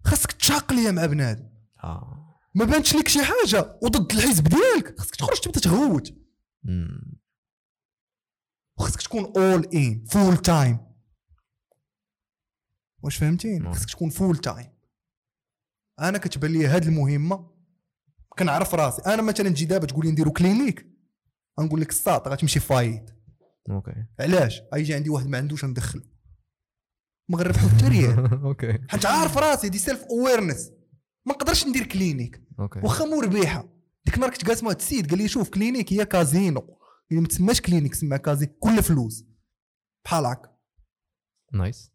خاصك تشاقلي مع بنادم. آه. ما بانتش لك شي حاجة وضد الحزب ديالك. خاصك تخرج تبدا تغوت. مم. وخاصك تكون اول en full time واش فهمتيني؟ نعم. خاصك تكون full time أنا كتبان لي هاد المهمة كنعرف راسي. أنا مثلا تجي دابا تقول لي نديرو clinique غنقول لك الساط غتمشي فايد OK. علاش؟ غيجي عندي واحد ما عندوش ندخلو ما غنربحو حتى ريال. OK. حيت عارف راسي دي self awareness ما نقدرش ندير clinique OK. واخا مربحة. ديك النهار كنت جالس مع واحد السيد قال لي شوف clinique هي كازينو لي ما تسماش clinique سماها كازينو كل فلوس. بحال هكا nice.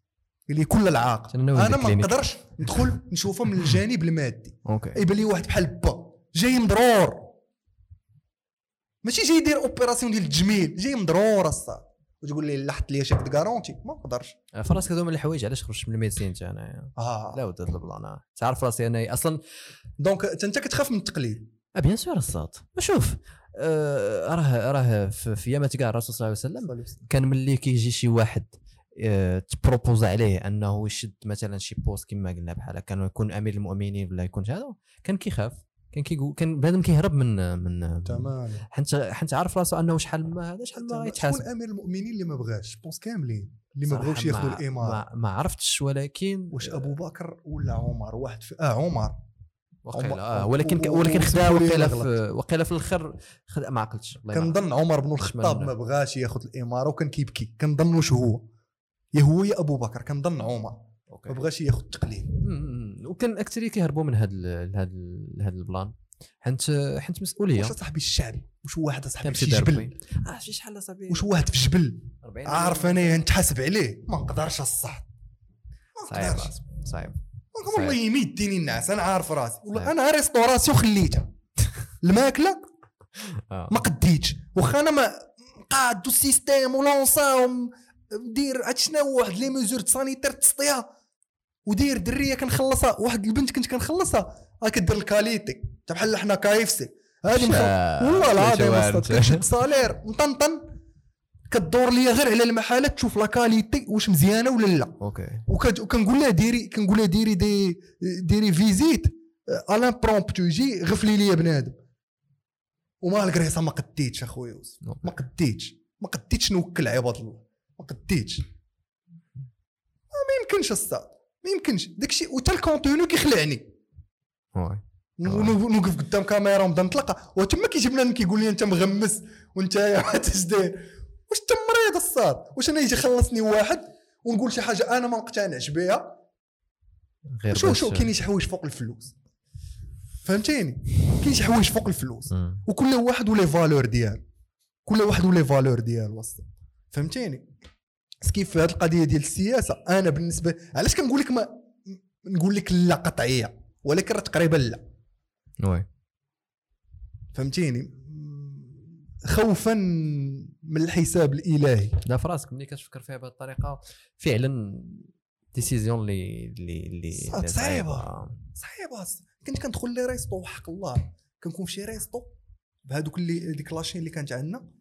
قال لي كل العاق. أنا ما. نقدرش ندخل نشوفها من الجانب المادي. OK. يبان لي واحد بحال با. جاي مضرور ماشي جاي يدير opération ديال التجميل جاي مضرور الصاط وتقول لي حط لي chèque garantie ما نقدرش. في راسك هذو من الحوايج علاش خرجت من ال médecine انت أنا آه. لا ود ال plan. آه. تعرف راسي أنا أصلا donc أنت كتخاف من التقليد. آه bien sûr الصاط. شوف آه راه راه في ايامات كاع الرسول صلى الله عليه وسلم كان ملي كيجي شي واحد آه، تبروبوز عليه أنه يشد مثلا شي بوست كما قلنا بحال كان يكون أمير المؤمنين ولا يكون هذا كان كيخاف. كان كيقول كان بنادم كيهرب من من تمام حنت حنت عارف راسو أنه شحال ما هذا شحال ما شكون غيتحاسب. أمير المؤمنين اللي ما بغاش بونس كاملين. اللي ما بغاوش ياخذوا ما- الاماره ما, ما عرفتش ولكن واش أبو بكر ولا عمر؟ واحد في آه عمر. آه ولكن و- ولكن خدا نغلط. في وقيلا في الآخر خدا ما عقلتش. كنظن عمر بن الخطاب ما بغاش ياخذ الإمارة وكان كيبكي. كنظن واش هو؟ يا هو يا أبو بكر. كنظن عمر. ما بغاش ياخذ التقليد. وكان الاكثريه كيهربوا من هذا هذا هذا البلان. حنت حنت مسؤولية. واش صاحبي الشعبي؟ واش واحد اصاحبي كان في جبل؟ آه شي شحال أصاحبي؟ واش واحد في جبل؟ 40 عارف أنا نتحاسب عليه. ما نقدرش الصح ما صعيب. والله يمي يديني الناس أنا عارف راسي. والله. أنا ريستوراسيون خليتها الماكلة آه. ما قديتش. واخا أنا ما قاد السيستيم ولونسا دير عاد شنو واحد لي ميزور سانيتير تسطيها ودير درية كنخلصها. واحد البنت كنت كنخلصها. ها كدير الكاليتي. بحال حنا كايفسي هذه والله العظيم. كتشد صالير. مطنطن. كدور ليا غير على المحلات تشوف لا كاليتي واش مزيانة ولا لا. أوكي. وكنقول لها ديري كنقول لها ديري دي ديري فيزيت الان برومبتو يجي غفلي لي بنادم. و malgré ça ما قديتش أخويا يوسف. ما قديتش. ما قديتش نوكل عباد الله. ما قديتش. ما ما يمكنش الصاط ما يمكنش. داكشي وتا ال contenu كيخلعني. oui. نوقف قدام كاميرا ونبدا نطلق. وتما كيجي بنادم كيقول لي أنت مغمس وأنت اش داير واش انت مريض الصاط؟ واش أنا يجي خلصني واحد ونقول شي حاجة أنا ما مقتنعش بها غير شو شو كاين شي حوايج فوق الفلوس. فهمتيني؟ كاين شي حوايج فوق الفلوس. وكل واحد ولي valeur ديالو كل واحد ولي valeur ديالو وسط فهمتيني؟ بس كيف في هذه القضية ديال السياسة؟ أنا بالنسبة علاش كنقول لك ما نقول لك لا قطعية؟ ولكن راه تقريبا لا. oui. فهمتيني؟ خوفا من الحساب الإلهي. لا في راسك ملي كتفكر فيها بهذه الطريقة. فعلا décision اللي اللي. صعيبة. أص- كنت كندخل لي resto وحق الله. كنكون في شي resto بهذوك اللي ديك la chaîne اللي كانت عندنا.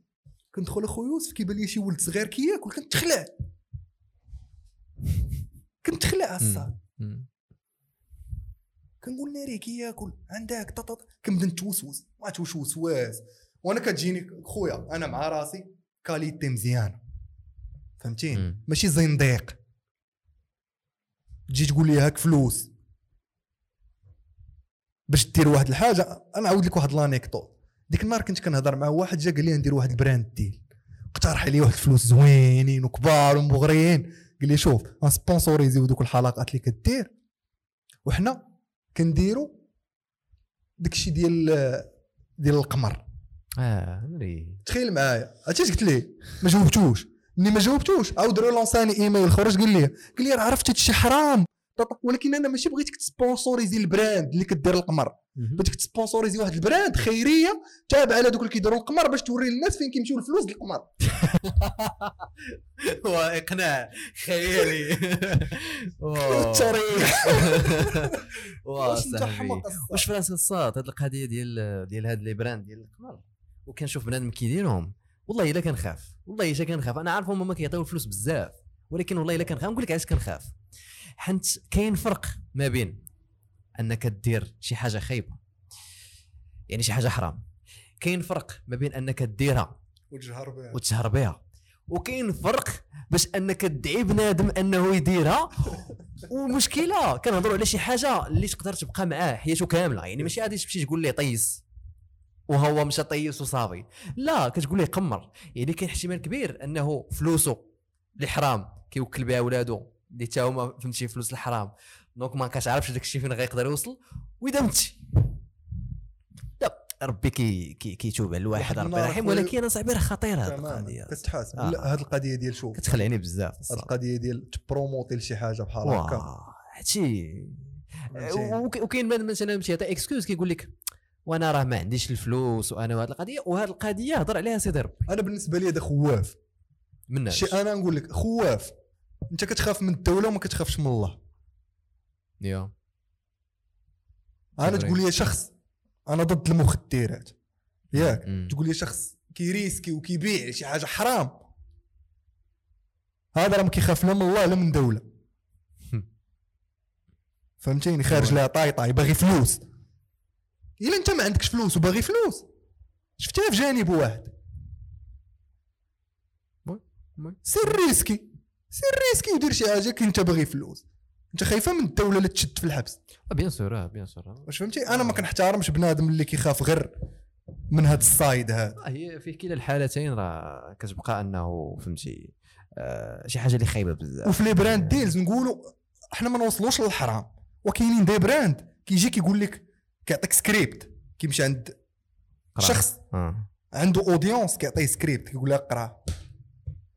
كندخل أخويا يوسف كيبان لي شي ولد صغير كياكل كنتخلع. كنتخلع الصاط. كنقول ناري كياكل عندك ططط كنبدا نتوسوس. ما توسوس واس وأنا كتجيني خويا أنا مع راسي. qualité مزيانه فهمتيني. ماشي زنديق تجي تقول لي هاك فلوس باش دير واحد الحاجة أنا نعاود لك واحد l'anecdote ديك النهار كنت كنهضر مع واحد جا قال لي ندير واحد ال brand ديل اقترح علي واحد الفلوس زوينين وكبار ومغريين قال لي شوف غن sponsoriser يو دوك الحلقات اللي كدير وحنا كنديروا داكشي ديال ديال القمار آه نري تخيل معايا. عرفتي قلت ليه ما جاوبتوش. ملي ما جاوبتوش. عاود relança ني email خرج قال لي قال لي راه عرفت هادشي حرام. ولكن أنا ماشي بغيتك ت sponsoriser ي ال brand اللي كدير القمار. بغيتك ت sponsoriser ي واحد ال brand خيرية تابعه لهذوك اللي كيديروا القمار باش توري للناس فين كيمشيو الفلوس ديال القمار. هو إقناع خيالي. التريح واش راسك الصاط هاد القضية ديال ديال هاد لي brand ديال القمار. وكنشوف بنادم كيديرهم والله إلا كنخاف والله إلا كنخاف أنا عارف هما كيعطيو الفلوس بزاف. ولكن والله إلا كنخاف نقول لك علاش كنخاف حنت كاين فرق ما بين أنك دير شي حاجة خايبة. يعني شي حاجة حرام. كاين فرق ما بين أنك ديرها وتجهر بها. وتشهر بها. وكاين فرق باش أنك تدعي بنادم أنه يديرها. ومشكلة كنهضروا على شي حاجة اللي تقدر تبقى معاه حياته كاملة. يعني ماشي غادي تمشي تقول ليه طيس. وهو مشى طيس وصافي لا كتقول ليه قمار. يعني كاين احتمال كبير أنه فلوسه اللي حرام كيوكل بها ولادو. اللي تا هما فهمتي فلوس الحرام. donc ما كتعرفش داك الشيء فين غيقدر يوصل وإذا لا ربي كي كي كيتوب على الواحد واحد ربي رحيم ولكن أنا صاحبي راه خطيره هذه القضية. كتحاسب آه. هاد القضية ديال شوف. كتخلعني بزاف الصراحة. القضية ديال تبروموتي لشي حاجة بحال هكا. واه هادشي. وكاين مثلا مشي؟ يعطي excuse كيقول لك وأنا راه ما عنديش الفلوس وأنا وهاد القضية وهاد القضية هضر عليها سيدي ربي أنا بالنسبة لي هذا خواف. من شي أنا نقول لك خواف. أنت كتخاف من الدولة وما كتخافش من الله. يا. أنا. تقول لي شخص أنا ضد المخدرات. ياك. تقول لي شخص كيريسكي وكيبيع شي حاجة حرام. هذا راه ما كيخاف لا من الله لا من دولة. فهمتيني؟ خارج لها طايطاي باغي فلوس. إلا أنت ما عندكش فلوس وباغي فلوس. شفتها في جانب واحد. سير ريسكي. سير ريسكي ودير شي حاجة كي أنت باغي فلوس. أنت خايفة من الدولة اللي تشد في الحبس. bien sûr آه bien sûr. واش فهمتي؟ أنا ما كنحترمش بنادم اللي كيخاف غير من هذا ال side هذا هي في كلا الحالتين راه كتبقى أنه فهمتي آه شي حاجة اللي خايبة بزاف. وفي لي براند ديلز نقولوا إحنا ما نوصلوش للحرام. وكاينين des brands كيجي كيقول لك كيعطيك سكريبت كيمشي عند. شخص آه. عنده audience كيعطيه سكريبت كيقول لك قرا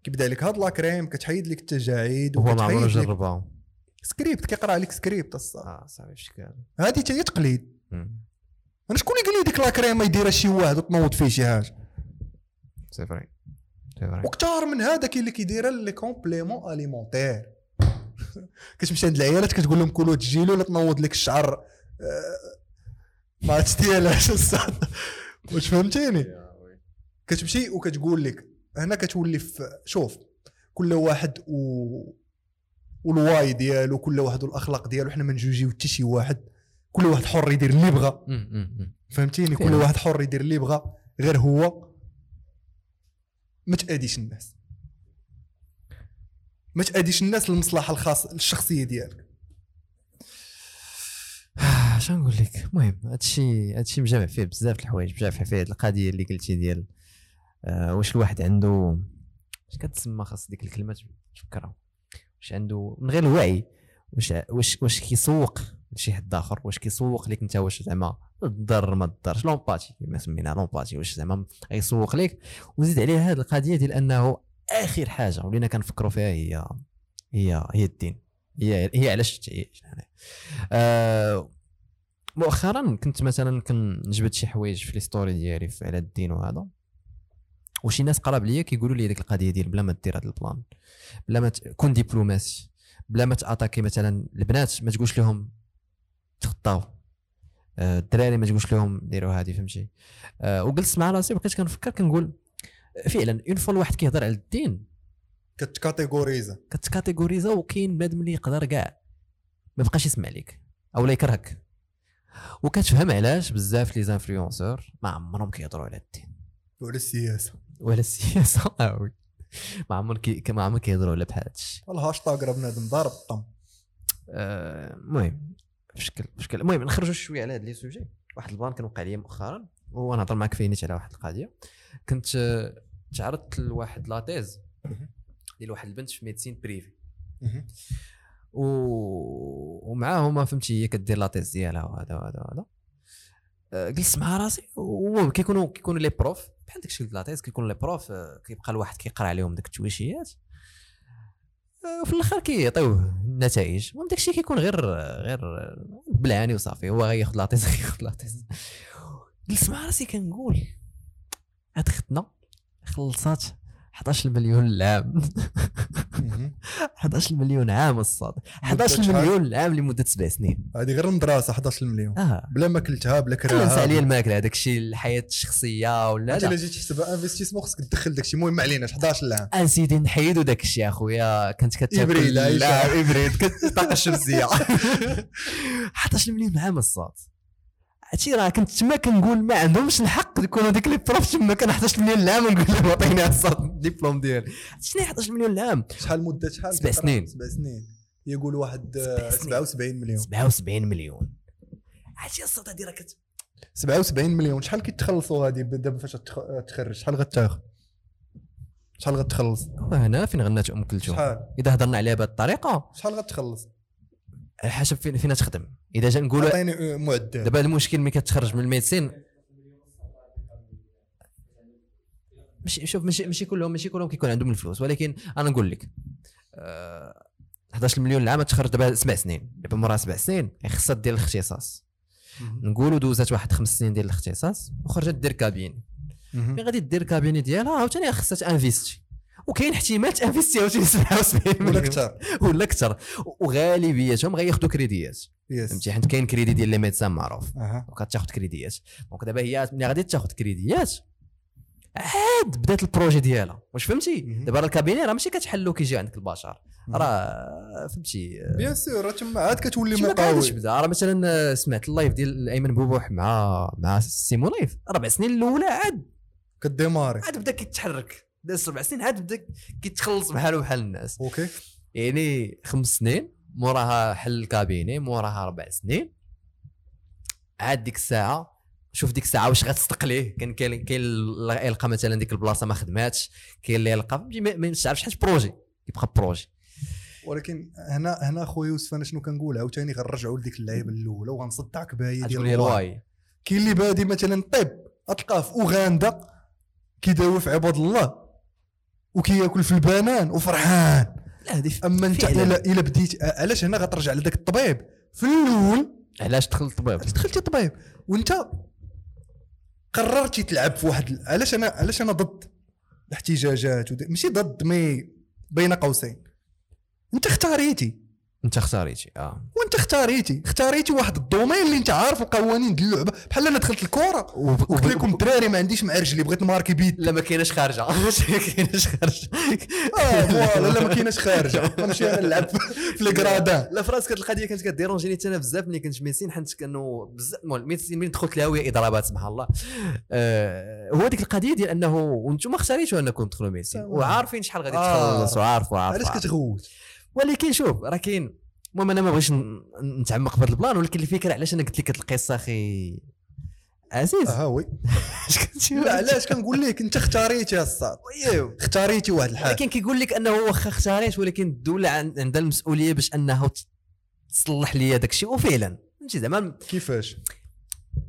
كيبدا لك هاد la crème كتحيد لك التجاعيد وهو ما عمره لك جربها. سكريبت كيقرا عليك سكريبت الصاط آه صافي في شكال هادي حتى هي تقليد. أنا شكون اللي قال لي ديك la crème ما يديرها شي واحد وتنوض فيه شي حاجة؟ c'est vrai c'est vrai وكثار من هذا كاين اللي كيديرها les compléments alimentaires كتمشي عند العيالات كتقول لهم كلوا des gélules ولا تنوض لك الشعر. آه، ما الصاط واش فهمتيني؟ كتمشي وكتقول لك هنا كتولي في شوف كل واحد و وال why ديالو كل واحد والأخلاق ديالو حنا ما نجوجيو حتى شي واحد. كل واحد حر يدير اللي بغى. فهمتيني؟ كل. واحد حر يدير اللي بغى غير هو. ما تأديش الناس. ما تأديش الناس للمصلحة الخاصة الشخصية ديالك. اش نقول لك المهم هادشي هادشي مجمع فيه بزاف الحوايج مجمع فيه هاد القضية اللي قلتي ديال آه واش الواحد عنده اش كتسمى خاص ديك الكلمة تفكرها؟ واش عنده من غير الوعي واش واش واش كيسوق لشي حد آخر واش كيسوق لك انت واش زعما تضر ما تضرش l'empathie كما سمينا l'empathie واش زعما غيسوق لك وزيد عليها هاد القضية ديال أنه آخر حاجة ولينا كنفكروا فيها هي هي هي الدين. هي هي علاش تعيش آه مؤخرا كنت مثلا كنجبد شي حوايج في les stories ديالي على الدين وهذا. وشي ناس قراب ليا كيقولوا لي ديك القضية ديال بلا ما دير هذا ال plan بلا ما ت- كون دبلوماسي بلا ما تأتاكي مثلا البنات ما تقولش لهم تخطاو. آه، الدراري ما تقولش لهم ديروا هذه فهمتي؟ آه، وجلست مع راسي بقيت كنفكر كنقول فعلا une fois الواحد كيهضر على الدين كتكاتيغوريزا. كتكاتيغوريزا وكاين بنادم اللي يقدر كاع ما بقاش يسمع لك أو لا يكرهك. وكتفهم علاش بزاف les influenceurs ما عمرهم كيهضروا على الدين. وعلى السياسة. ولا السياسة. آه oui. ما عمرهم كي ما عمرهم كيهضروا على بحال هادشي. الهاشتاغ راه بنادم ضارب الطم آه، المهم بشكل بشكل المهم نخرجوا شوية على هاد les sujets. واحد ال plan كان وقع لي مؤخرا ونهضر معك في نيت على واحد القضية. كنت آه، تعرضت لواحد la thèse ديال واحد البنت في médecine privée. و... ومعاهم فهمتي هي كدير la thèse ديالها وهذا وهذا وهذا. آه، جلست مع راسي وهو كيكونوا كيكونوا les profs. بحال داكشي قلت la thèse كيكونوا les profs آه، كيبقى الواحد كيقرا عليهم داك التويشيات. آه، وفي الآخر كيعطيوه النتائج. المهم داكشي كيكون غير غير بلاني وصافي. هو غياخذ la thèse غياخذ la thèse جلست مع راسي كنقول هاد ختنا خلصات 11 مليون العام 11 مليون عام الصاط. 11 شحال؟ مليون العام لمده سبع سنين. هذه غير المدرسة 11 مليون آه. بلا ما كلتها بلا كنسى كراها عليا الماكلة هذاك الشيء الحياة الشخصية ولا انت إلا لا جيتي تحسبها انفستيسمون خصك تدخل داك الشيء المهم ما عليناش 11 عام اسيدي نحيدو داك الشيء أخويا. كنت كتاكل عايشة. لا إبريد. الطاقه الشمسيه 11 مليون عام الصاد. هادشي راه كنت تما كنقول ما عندهمش الحق يكونوا ديك لي بروف تما كان 11 مليون العام ونقول لهم عطيني الدبلوم ديالي. شنو هي 11 مليون العام شحال مدة شحال؟ سبع سنين. سبع سنين. يقول واحد آه، سبع سنين. 77 مليون. 77 مليون. هادشي الصاط هادي راه كت 77 مليون. شحال كيتخلصوا هذه دابا فاش تخ- تخرج شحال غتاخذ شحال غتخلص؟ وهنا فين غنات ام كلثوم شحال؟ إذا هضرنا عليها بهذه الطريقة. شحال غتخلص؟ حسب فين فين تخدم. إذا جا نقولوا عطيني معدل. دابا المشكل ملي كتخرج من ال médecine ماشي شوف ماشي ماشي كلهم ماشي كلهم كيكون عندهم الفلوس. ولكن أنا نقول لك آه 11 مليون العام تخرج دابا سبع سنين. دابا مورا سبع سنين خصها دير الاختصاص. نقولوا دوزات واحد خمس سنين ديال الاختصاص وخرجت دير cabinet. ملي غادي دير cabinet ديالها عاوتاني خصها تانفيستي وكاين احتمال تانفيستي عاوتاني 77 ولا أكثر. ولا أكثر. وغالبيتهم غياخذوا كريديات. فهمتي؟ حيت كاين كريدي ديال les médecins معروف. أها. وكتاخذ كريديات. donc دابا هي ملي غادي تاخذ كريديات عاد بدات ال projet ديالها. واش فهمتي. دابا راه ال cabinet راه ماشي كتحلو كيجي عندك البشر. راه فهمتي bien sûr راه تما عاد كتولي شي ما مقاول. كانش بدا راه مثلا سمعت ال live ديال أيمن بوبوح مع مع سيمو لايف. ربع سنين الأولى عاد. ك démarrer. عاد بدأ كيتحرك. داز ربع سنين عاد بدا كيتخلص بحالو بحال الناس. OK. يعني خمس سنين موراها حل ال cabinet موراها ربع سنين. عاد ديك الساعة شوف ديك الساعة واش غتستقليه كان كاين كاين اللي يلقى مثلا ديك البلاصة ما خدماتش كاين اللي يلقى ما تعرفش حاجة projet يبقى projet ولكن هنا هنا خويا يوسف أنا شنو كنقول؟ عاوتاني غنرجعوا لديك اللعيبة الأولى وغنصدعك بها هي تقول ديال ال why. ال why. كاين اللي بادي مثلا طب غتلقاه في أوغندا كيداوي في عباد الله. وكياكل في البنان وفرحان. لا هذه أما أنت. إلا بديت علاش هنا غترجع لذاك الطبيب؟ في الأول علاش دخلت الطبيب؟ علاش دخلتي طبيب وأنت قررتي تلعب في واحد علاش أنا علاش أنا ضد الاحتجاجات؟ ود... ماشي ضد mais بين قوسين. أنت اختاريتي. انت اختاريتي آه. وانت اختاريتي. اختاريتي واحد ال domaine اللي انت عارف القوانين ديال اللعبة. بحال أنا دخلت الكره وقلت لكم الدراري ما عنديش مع رجلي بغيت ن marquer بيد. لا ما كايناش خارجة. ما كايناش خارجة. آه voilà لا ما كايناش خارجة. غنمشي أنا نلعب في الكرادان لا في راسك هاد القضية كانت كديرونجيني حتى أنا بزاف ملي كنت ميسين حيت كانوا بزاف المهم ميسين ملي دخلت لها وهي إضرابات سبحان الله. آه هو ديك القضية ديال أنه وأنتم اختاريتوا أنكم تدخلوا ميسين. وعارفين شحال غادي آه. تخلص وعارف وعارف علاش. كتغوت؟ ولكن شوف راه كاين المهم أنا ما بغيتش نتعمق في هذا البلان ولكن الفكرة علاش أنا قلت لك القصة أخي؟ عزيز. آه وي. لا علاش كنقول لك أنت اختاريتي يا الصاد؟ اختاريتي واحد الحاجة ولكن كيقول لك أنه واخا اختاريت ولكن الدولة عن- عندها المسؤولية باش أنه تصلح لي داك الشيء وفعلا. فهمتي؟ زعما كيفاش؟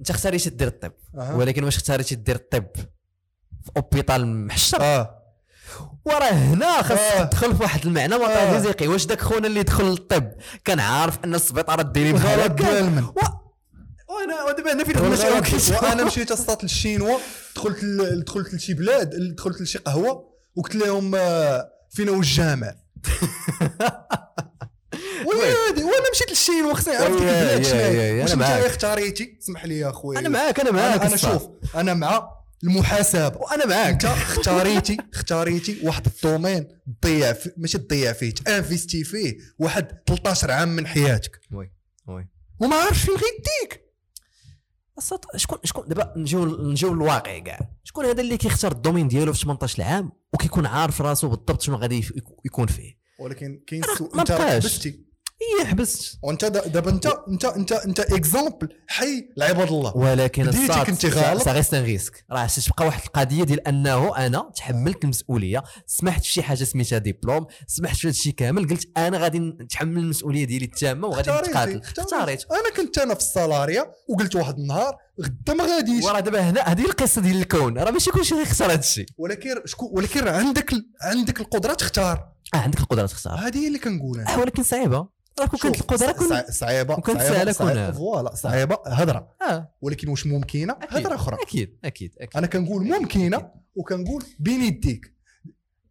أنت اختاريتي دير الطب. ولكن واش اختاريتي دير الطب؟ في hôpital محشر آه. وراه هنا خاصك آه. تدخل في واحد المعنى آه. ميتافيزيقي واش داك خونا اللي دخل للطب؟ كان عارف أن السبيطارات دايرين بحال هكا. وأنا ودابا هنا فين دخلنا وأنا مشيت اصاط لل chinois دخلت ل- دخلت لشي بلاد دخلت لشي قهوة وقلت لهم آه، فين هو الجامع ويلي وأنا مشيت لل chinois خصني نعرف ديك يا- البلاد يا- شنو يا- هي يا، واش انت. اختاريتي اسمح لي يا اخويا أنا معاك أنا معاك أنا. شوف أنا مع المحاسبة. وأنا معاك. اختاريتي اختاريتي واحد ال domaine تضيع ماشي تضيع فيه ت investir فيه واحد 13 عام من حياتك. oui oui. وما عارفش فين غيديك. شكون شكون دابا نجيو نجيو للواقع كاع. شكون هذا اللي كيختار ال domaine ديالو في 18 عام وكيكون عارف راسو بالضبط شنو غادي يكون فيه؟ ولكن كاين ما أنت اي حبست وانت دا- دابا انت انت انت انت exemple حي لعباد الله. ولكن بديتي الصاط كنتي غلط. ça reste un risque. راه تبقى واحد القضية ديال أنه أنا تحملت المسؤولية. سمحت في شي حاجة سميتها ديبلوم. سمحت في هذا الشيء كامل. قلت أنا غادي نتحمل المسؤولية ديالي التامة وغادي نتقاتل. اختاريت أنا كنت أنا في ال salariat وقلت واحد النهار غدا ما غاديش. وراه دابا هنا هذه القصة ديال الكون. راه ماشي كلشي غيختار هذا الشيء. ولكن شكون ولكن عندك ال- عندك القدرة تختار. آه عندك القدرة تختار. هذه هي اللي كنقول أنا آه ولكن صعيبة. راه كون كانت القدرة كون صع- صعيبه كون صعيبة- هذا. voilà صعيبة. هضرة. آه. ولكن واش ممكنة. هضرة أخرى. أكيد أكيد أكيد. أنا كنقول ممكنة وكنقول بين يديك.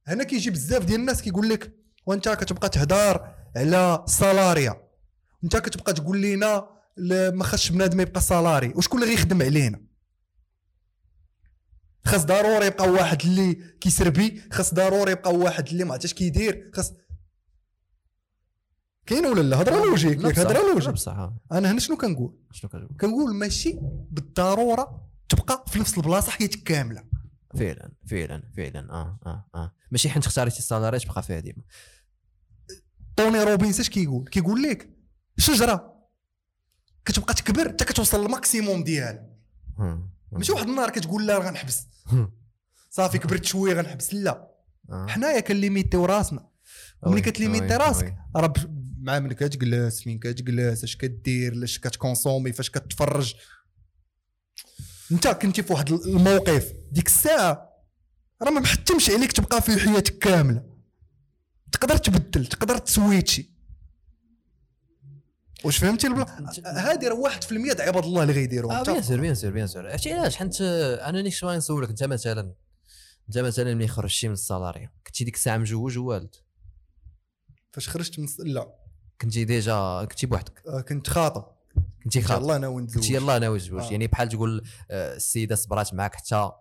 هنا كيجي بزاف ديال الناس كيقول لك وانت كتبقى تهضر على salariat. انت كتبقى تقول لنا ما خاصش بنادم يبقى salarié. وشكون اللي غيخدم علينا؟ خاص ضروري يبقى واحد اللي كيسربي خاص ضروري يبقى واحد اللي ما عرفتش كيدير خاص كاين ولا لا؟ هضرة logique ياك هضرة logique. بصح. أنا هنا شنو كنقول؟ شنو كنقول؟ كنقول ماشي بالضرورة تبقى في نفس البلاصة حياتك كاملة. فعلا فعلا فعلا. آه آه آه. ماشي حيت اختاريتي ال salariat تبقى فيها ديما. توني روبينز اش كيقول؟ كيقول لك شجرة. كتبقى تكبر حتى كتوصل لل maximum ديالها هم. ماشي واحد النهار كتقول لا غنحبس. صافي كبرت شوية غنحبس لا آه. حنايا كن limiter و راسنا وملي oui، كت limiter راسك. راه مع من كتجلس فين كتجلس اش كدير لاش كت consommer فاش كتفرج انت كنتي في واحد الموقف ديك الساعة راه ما محتمش عليك تبقى في حياتك كاملة تقدر تبدل تقدر ت switcher واش فهمتي ال plan؟ هادي راه واحد في المية د عباد الله اللي غيديروها أنت bien sûr bien sûr bien sûr. عرفتي علاش؟ حيت آه، أنا نيك شوية نسولك أنت مثلا أنت مثلا ملي خرجتي من ال salariat كنتي ديك الساعة مجوج ووالد. فاش خرجت من لا. كنتي déjà كنتي بوحدك. آه، كنت خاطب. كنتي شاء خاطب. الله ناوي نتزوج كنتي يلاه ناوي تزوج. آه. يعني بحال تقول آه، السيدة صبرات معاك حتى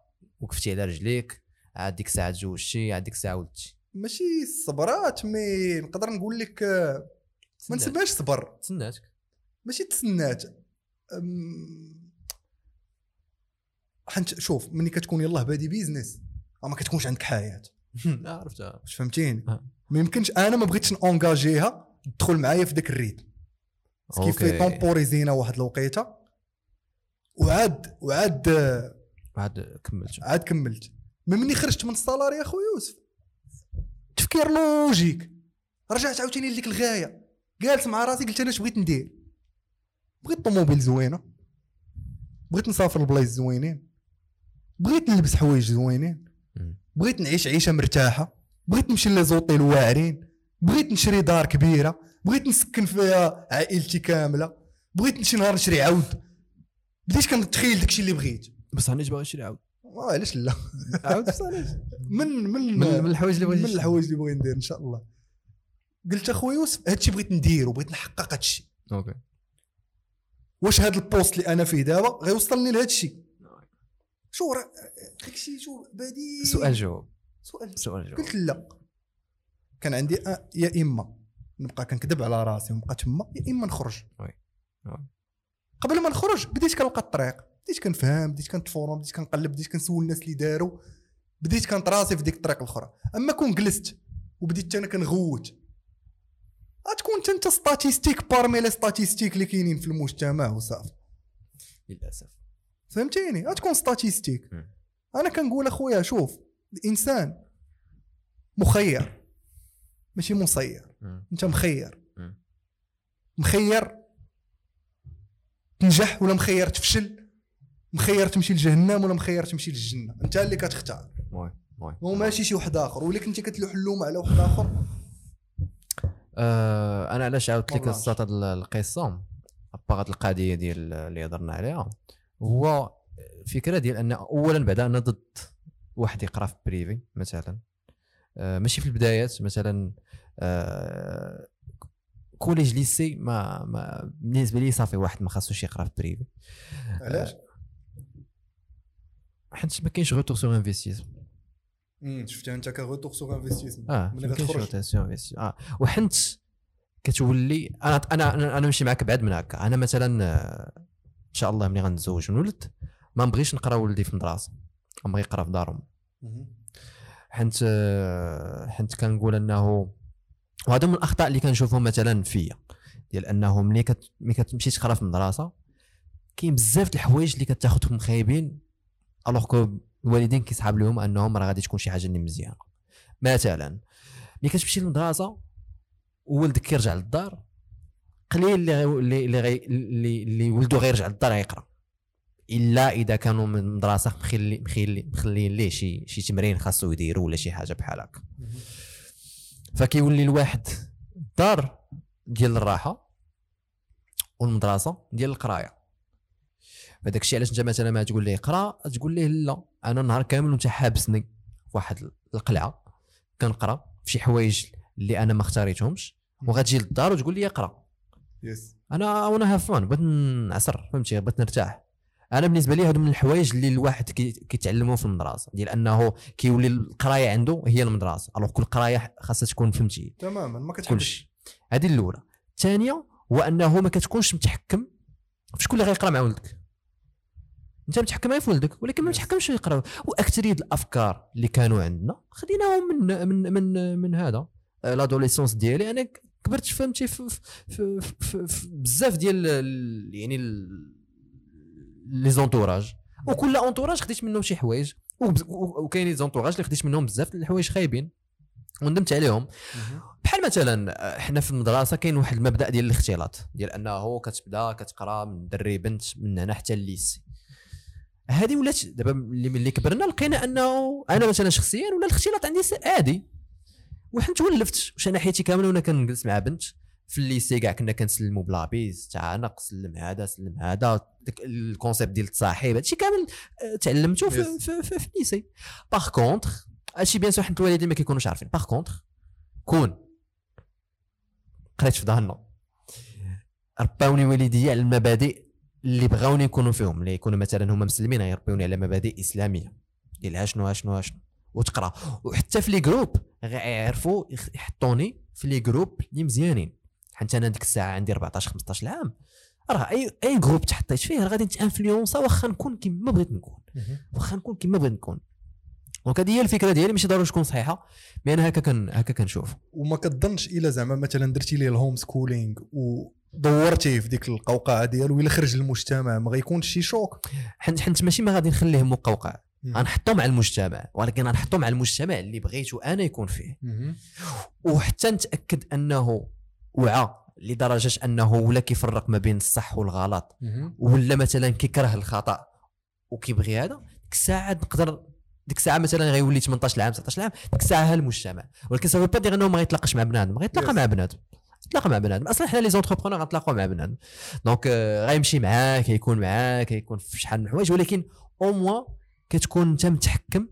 وقفتي على رجليك عاد ديك الساعة تزوجتي عاد ديك الساعة ولدتي. ماشي صبرات mais نقدر نقول لك آه، ما. نسميهاش صبر. تسناتك. ماشي تسنات أم، حنت شوف ملي كتكون يلاه بادي business ما كتكونش عندك حياة. آه، عرفتها. واش فهمتيني؟ آه. ما يمكنش أنا ما بغيتش نونجاجيها تدخل معايا في ذاك ال rythme. كيف في. temporisé نا واحد الوقيتة. وعاد وعاد عاد كملت. عاد كملت. من مني خرجت من ال salariat خويا يوسف. تفكير logique. رجعت عاوتاني لديك الغاية. جالس مع راسي قلت أنا اش بغيت ندير؟ بغيت طوموبيل زوينة. بغيت نسافر لبلايص زوينين. بغيت نلبس حوايج زوينين. بغيت نعيش عيشة مرتاحة. بغيت نمشي les hôtels واعرين بغيت نشري دار كبيرة. بغيت نسكن فيها عائلتي كاملة. بغيت شي نهار نشري عود. بديت كنتخيل داكشي اللي بغيت؟ بس أنا باغي نشري عود آه، علاش لا؟ عود من من من الحوايج اللي بغيت من. الحوايج اللي بغيت ندير إن شاء الله. قلت اخويا يوسف هادشي بغيت ندير وبغيت نحقق هادشي. OK. واش هاد ال poste اللي أنا فيه دابا غيوصلني لهادشي؟ شو راه داكشي شو بادي؟ سؤال جواب. سؤال سؤال جواب. قلت لا. كان عندي أ- يا إما نبقى كنكذب على راسي ونبقى تما يا إما نخرج. oui. قبل ما نخرج بديت كنلقى الطريق. بديت كنفهم بديت كنت formé بديت كنقلب بديت كنسول الناس اللي داروا. بديت كنت راسي في ديك الطريق الأخرى. أما كون جلست وبديت أنا كنغوت غتكون انت انت statistique parmi les statistiques اللي كاينين في المجتمع وصافي. للأسف. فهمتيني؟ غتكون statistique. أنا كنقول أخويا شوف الإنسان مخير. ماشي مسير. أنت مخير. مخير تنجح ولا مخير تفشل؟ مخير تمشي لجهنم ولا مخير تمشي للجنة؟ أنت اللي كتختار. oui oui هو ماشي شي واحد آخر. ولا كنتي كتلوح اللوم على واحد آخر. آه أنا علاش عاودت لك هاد القصة à part هاد القضية ديال اللي هضرنا عليها. هو الفكرة ديال أن اولا بعدا أنا ضد واحد يقرأ في privé مثلا. آه ماشي في البدايات مثلا آه collège lycée ما, ما بالنسبة لي صافي واحد ما خاصوش يقرأ في privé. علاش؟ حيت ما كاينش retour sur investissement شفتها أنت ك retour sur investissement آه ملي ما كاينش غتخرج rotation انفستي آه وحنت كتولي أنا أنا أنا, نمشي معاك بعد من هكا. أنا مثلا آه، إن شاء الله ملي غنتزوج ونولد ما نبغيش نقرا ولدي في المدرسة. نبغي يقرا في دارهم. حنت آه، حنت كنقول أنه وهذا من الأخطاء اللي كنشوفهم مثلا فيا. ديال أنه ملي كت... ملي كتمشي تقرا في المدرسة كاين بزاف د الحوايج اللي كتاخذهم خايبين ألوغ كو الوالدين كيصحاب لهم انهم راه غادي تكون شي حاجة اللي مزيانه مثلا ملي كتمشي للمدرسة وولدك كيرجع للدار قليل اللي اللي اللي. اللي, ولده غيرجع للدار غيقرأ. إلا إذا كانوا من المدرسة مخلي مخلي مخليين ليه شي شي تمرين خاصو يديرو ولا شي حاجة بحال هكا. فكيولي الواحد الدار ديال الراحة والمدرسة ديال القراية. فداك الشيء علاش انت مثلا ما تقول ليه قرا تقول ليه لا. أنا نهار كامل وأنت حابسني واحد القلعة كنقرأ في شي حوايج اللي أنا ما اختاريتهمش وغتجي للدار وتقول لي اقرأ. يس أنا وأنا هاف فان بغيت نعسر فهمتي؟ بغيت نرتاح. أنا بالنسبة لي هادو من الحوايج اللي الواحد كي- كيتعلمهم في المدرسة ديال أنه كيولي القراية عنده هي المدرسة. الوغ كل قراية خاصها تكون فهمتي؟ تماما ما كتحبش. هذه الأولى. الثانية هو أنه ما كتكونش متحكم في شكون اللي غيقرأ مع ولدك. انت متحكم غير في ولدك ولكن ما. متحكمش يقرا وأكثرية الأفكار اللي كانوا عندنا خديناهم من من من من هذا l'adolescence ديالي. أنا كبرت فهمتي في, في, في, في, بزاف ديال ال- يعني les entourages وكل entourage خديت منهم شي حوايج. وبز- و- وكاين les entourages اللي خديت منهم بزاف الحوايج خايبين. وندمت عليهم. بحال مثلا آه، حنا في المدرسة كاين واحد المبدأ ديال الاختلاط. ديال أنه كتبدأ كتقرأ من دري بنت من هنا حتى ال lycée هذه ولات دابا ملي كبرنا لقينا أنه أنا مثلا شخصيا ولا الاختلاط عندي عادي. وحنا تولفت. واش أنا حياتي كاملة وأنا كنجلس مع بنت. في ال lycée كاع كنا كنسلموا ب la bise تعانق سلم هذا سلم هذا. ال concept ديال التصاحب هادشي كامل آه، تعلمته في. في, في, في ال lycée. par contre هادشي bien sûr حنا الوالدين ما كيكونوش عارفين. باغ كونتر كون قريت في ظهرنا. رباوني والدي على المبادئ اللي بغاوني يكونوا فيهم اللي يكونوا مثلا هما مسلمين غيربيوني على مبادئ إسلامية. ديال شنو شنو شنو؟ وتقرأ. وحتى في les groupes غيعرفوا يحطوني في les groupes اللي مزيانين. حيت أنا ديك الساعة عندي 14 15 عام راه أي أي groupe تحطيت فيه راه غادي نت influencé واخا نكون كيما بغيت نكون. واخا نكون كيما بغيت نكون. donc هذه هي الفكرة ديالي ماشي ضروري تكون صحيحة mais أنا هكا كن هكا كنشوف وما كتظنش إلا زعما مثلا درتي ليه ال homeschooling ودورتيه في ديك القوقعة ديالو إلا خرج للمجتمع ما غيكونش شي choc حنت حنت ماشي ما غادي نخليه مقوقع. غنحطو مع المجتمع ولكن غنحطو مع المجتمع اللي بغيتو أنا يكون فيه. وحتى نتأكد أنه وعى لدرجة أنه ولا كيفرق ما بين الصح والغلط. ولا مثلا كيكره الخطأ وكيبغي هذا ديك الساعة نقدر ديك الساعة مثلا غيولي 18 عام 19 عام ديك الساعة ها المجتمع. ولكن ça veut pas dire انه ما غيتلاقاش مع بنادم غيتلاقى. مع بنادم. يتلاقى مع بنادم. أصلا حنا les entrepreneurs غنتلاقاو مع بنادم. donc آه، غيمشي معاك يكون معاك يكون في شحال من الحوايج ولكن أو موا كتكون انت متحكم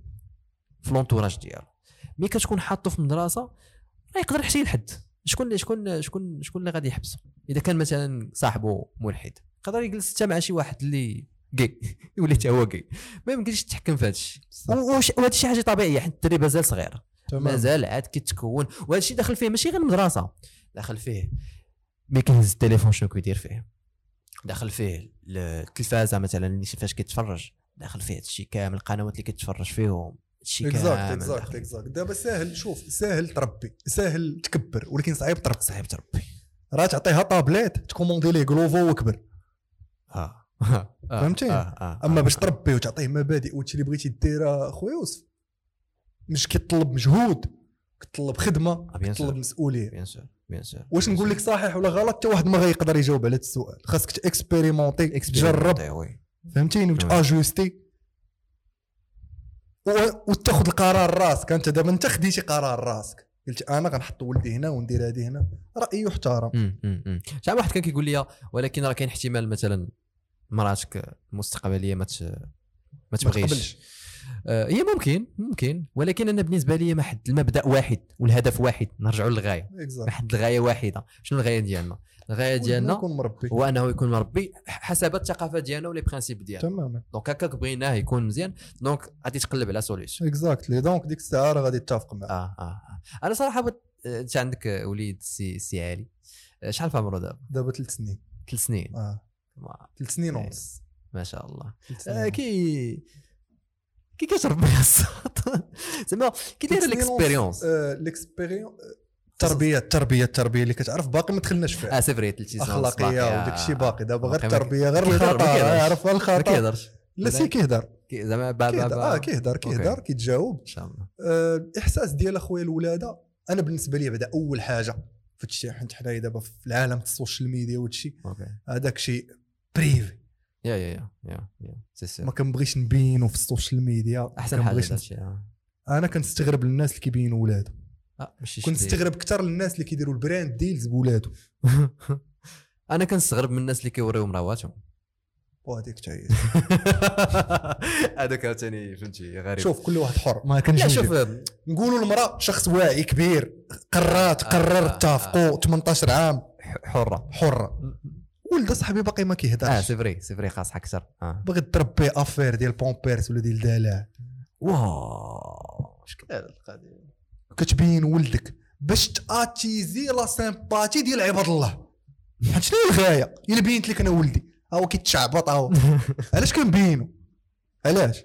في l'entourage ديالو. ملي كتكون حاطه في المدرسة راه يقدر يحشي لحد شكون شكون شكون شكون اللي غادي يحبسه إذا كان مثلا صاحبه ملحد يقدر يجلس حتى مع شي واحد اللي كي يولي حتى هو كي ما يمكنش تتحكم في هذا الشيء. وهذا شي حاجة طبيعية. حيت الدري مازال صغير. مازال عاد كيتكون. وهذا الشيء داخل فيه ماشي غير المدرسة. داخل فيه ملي كيهز التليفون شنو كيدير فيه. داخل فيه التلفازة مثلا اللي فاش كيتفرج. داخل فيه هادشي كامل القنوات اللي كيتفرج فيهم. هادشي كامل. exact. exact دابا ساهل شوف ساهل تربي ساهل تكبر ولكن صعيب تربي. صعيب تربي. راه تعطيها tablette ت commandé ليه كلوفو وكبر. آه آه، فهمتي؟ آه، آه، أما آه، باش آه. تربي وتعطيه مبادئ وهادشي اللي بغيتي دير خويا يوسف مش كيطلب مجهود كيطلب خدمة آه، كيطلب مسؤولية. bien sûr bien sûr واش نقول لك صحيح ولا غلط؟ حتى واحد ما غيقدر يجاوب على هذا السؤال. خاصك ت expérimenter تجرب. فهمتيني. وت ajuster. وتاخذ القرار راسك. أنت دابا أنت خديتي قرار راسك. قلت أنا غنحط ولدي هنا وندير هذه هنا. راي يحترم. أمم، أمم، أمم. شحال واحد كان كيقول لي ولكن راه كاين احتمال مثلا مراتك المستقبليه ما ما ما تبغيش. آه، هي ممكن ممكن. ولكن أنا بالنسبة لي ما حد المبدأ واحد والهدف واحد نرجعوا للغاية. exact واحد الغاية واحدة. شنو الغاية ديالنا؟ الغاية ديالنا يكون مربي. هو أنه يكون مربي حسب الثقافة ديالنا و les principes ديالنا. تماما. donc هكاك بغيناه يكون مزيان. donc غادي تقلب على solution exactly donc ديك الساعة راه غادي تتفق معاه آه آه آه. أنا صراحة بغيت آه، أنت عندك آه، وليد سي سي علي. آه، شحال في عمره دابا؟ دابا ثلاث سنين. ثلاث سنين. ما- ثلاث سنين إيه. ونص. ما شاء الله. آه، سنين كي كي كتربي الصوت زعما كي داير آه، ال expérience التربيه التربيه التربيه اللي كتعرف باقي ما دخلناش فيها. آه c'est vrai أخلاقية وداك الشيء باقي. دابا غير ما- التربية غير ما الخطا. عارف ما الخطأ. كيهضرش لا si كيهضر كي- زعما با با كيهضر با آه كيهضر كيهضر. كيتجاوب إن شاء الله. آه، الاحساس ديال أخويا الولادة. أنا بالنسبة لي بعدا أول حاجة في هادشي حيت حنايا دابا في العالم ال social media وهادشي. هذاك شيء privé. يا يا يا يا يا. si si. ما كنبغيش نبينو في ال social media أحسن حاجة الشيء آه. أنا كنستغرب الناس اللي كيبينوا ولادو. ماشي كنت شتي- نستغرب أكثر الناس اللي كيديروا ال brand deals بولادو. أنا كنستغرب من الناس اللي كيوريو مراواتهم. وهذيك حتى هي هذاك عاوتاني فهمتي غريب. شوف كل واحد حر. ما لا كن jugeو شوف نقولوا المرأة شخص واعي كبير قررت آه، قرر آه، اتفقوا 18 عام. حرة. حرة. ولد صاحبي باقي ما آه كيهضرش. c'est vrai c'est vrai خاص أكثر آه. باغي تربي affaire ديال بومبيرس ولا ديال دلع واو. اش كان هذا القضية. كتبين ولدك باش ت attiser la sympathie ديال عباد الله. حيت شنو هي الغاية؟ إلا بينت لك أنا ولدي. هو كيتشعبط هو. علاش كنبينو؟ علاش؟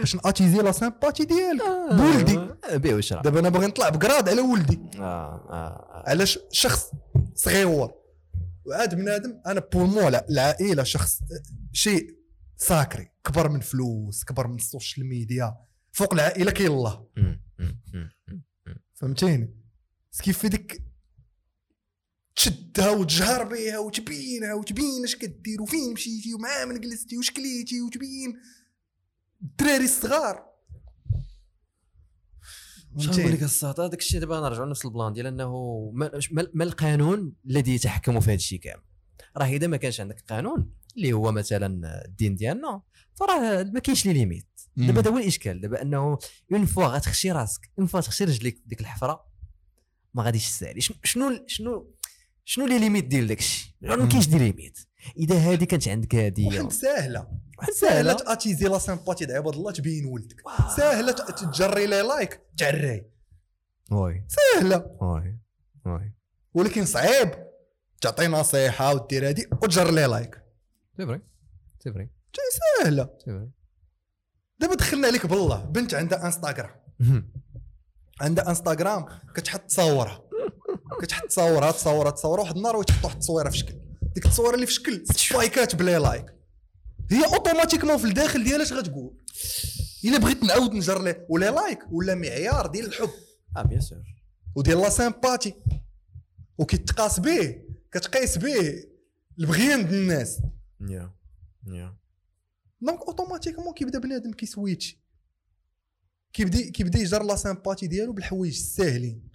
باش ن attiser la sympathie ديالك. بولدي. آه، بيع وشرا. دابا أنا باغي نطلع ب grade على ولدي. آه آه. علاش؟ شخص صغيور. وعاد بنادم أنا pour moi العائله شخص شيء sacré. كبر من فلوس كبر من ال social media فوق العائلة كاين الله. فهمتيني؟ كيف في ديك تشدها وتجهر بها وتبينها وتبين اش كدير وفين مشيتي ومع من جلستي وش كليتي وتبين. الدراري الصغار. شنو نقول لك الصاد هذاك الشيء دابا نرجعوا لنفس ال plan ديال أنه ما, القانون الذي يتحكم في هذا الشيء كامل. راه إذا ما كانش عندك قانون اللي هو مثلا الدين ديالنا فراه ما كاينش les limites. دابا هذا هو الإشكال. دابا أنه une fois غتخشي راسك une fois تخشي رجليك ديك الحفرة ما غاديش تسالي. شنو شنو شنو les limites ديال داك الشيء؟ ما كاينش des limites. اذا هذه كانت عندك هذه واحد ساهلة. واحد ساهلة ت attiser la sympathie ديال عباد الله تبين ولدك. ساهلة تجري les likes تعري oui ساهلة. oui oui ولكن صعيب. تعطي نصيحة ودير هادي وتجر les likes. c'est vrai c'est vrai ساهلة. c'est vrai دابا دخلنا عليك بالله. بنت عندها انستغرام عندها انستغرام كتحط تصاورها كتحط تصاورها تصاورها تصاورها واحد النهار وتحط واحد التصويرة في شكل. ديك التصويره اللي في شكل سبايكات بلا لايك. هي اوتوماتيكمون في الداخل ديالها اش غتقول؟ إلا بغيت نعاود نجر ليه ولا لايك ولا معيار ديال الحب. آه بيان سور وديال لا سيمباتي وكيتقاس به كتقيس به البغيان ديال الناس. يا يا دونك أوتوماتيكمون كيبدا بنادم كيسويتشي كيبدا كيبدا يجر لا سيمباتي ديالو بالحوايج الساهلين.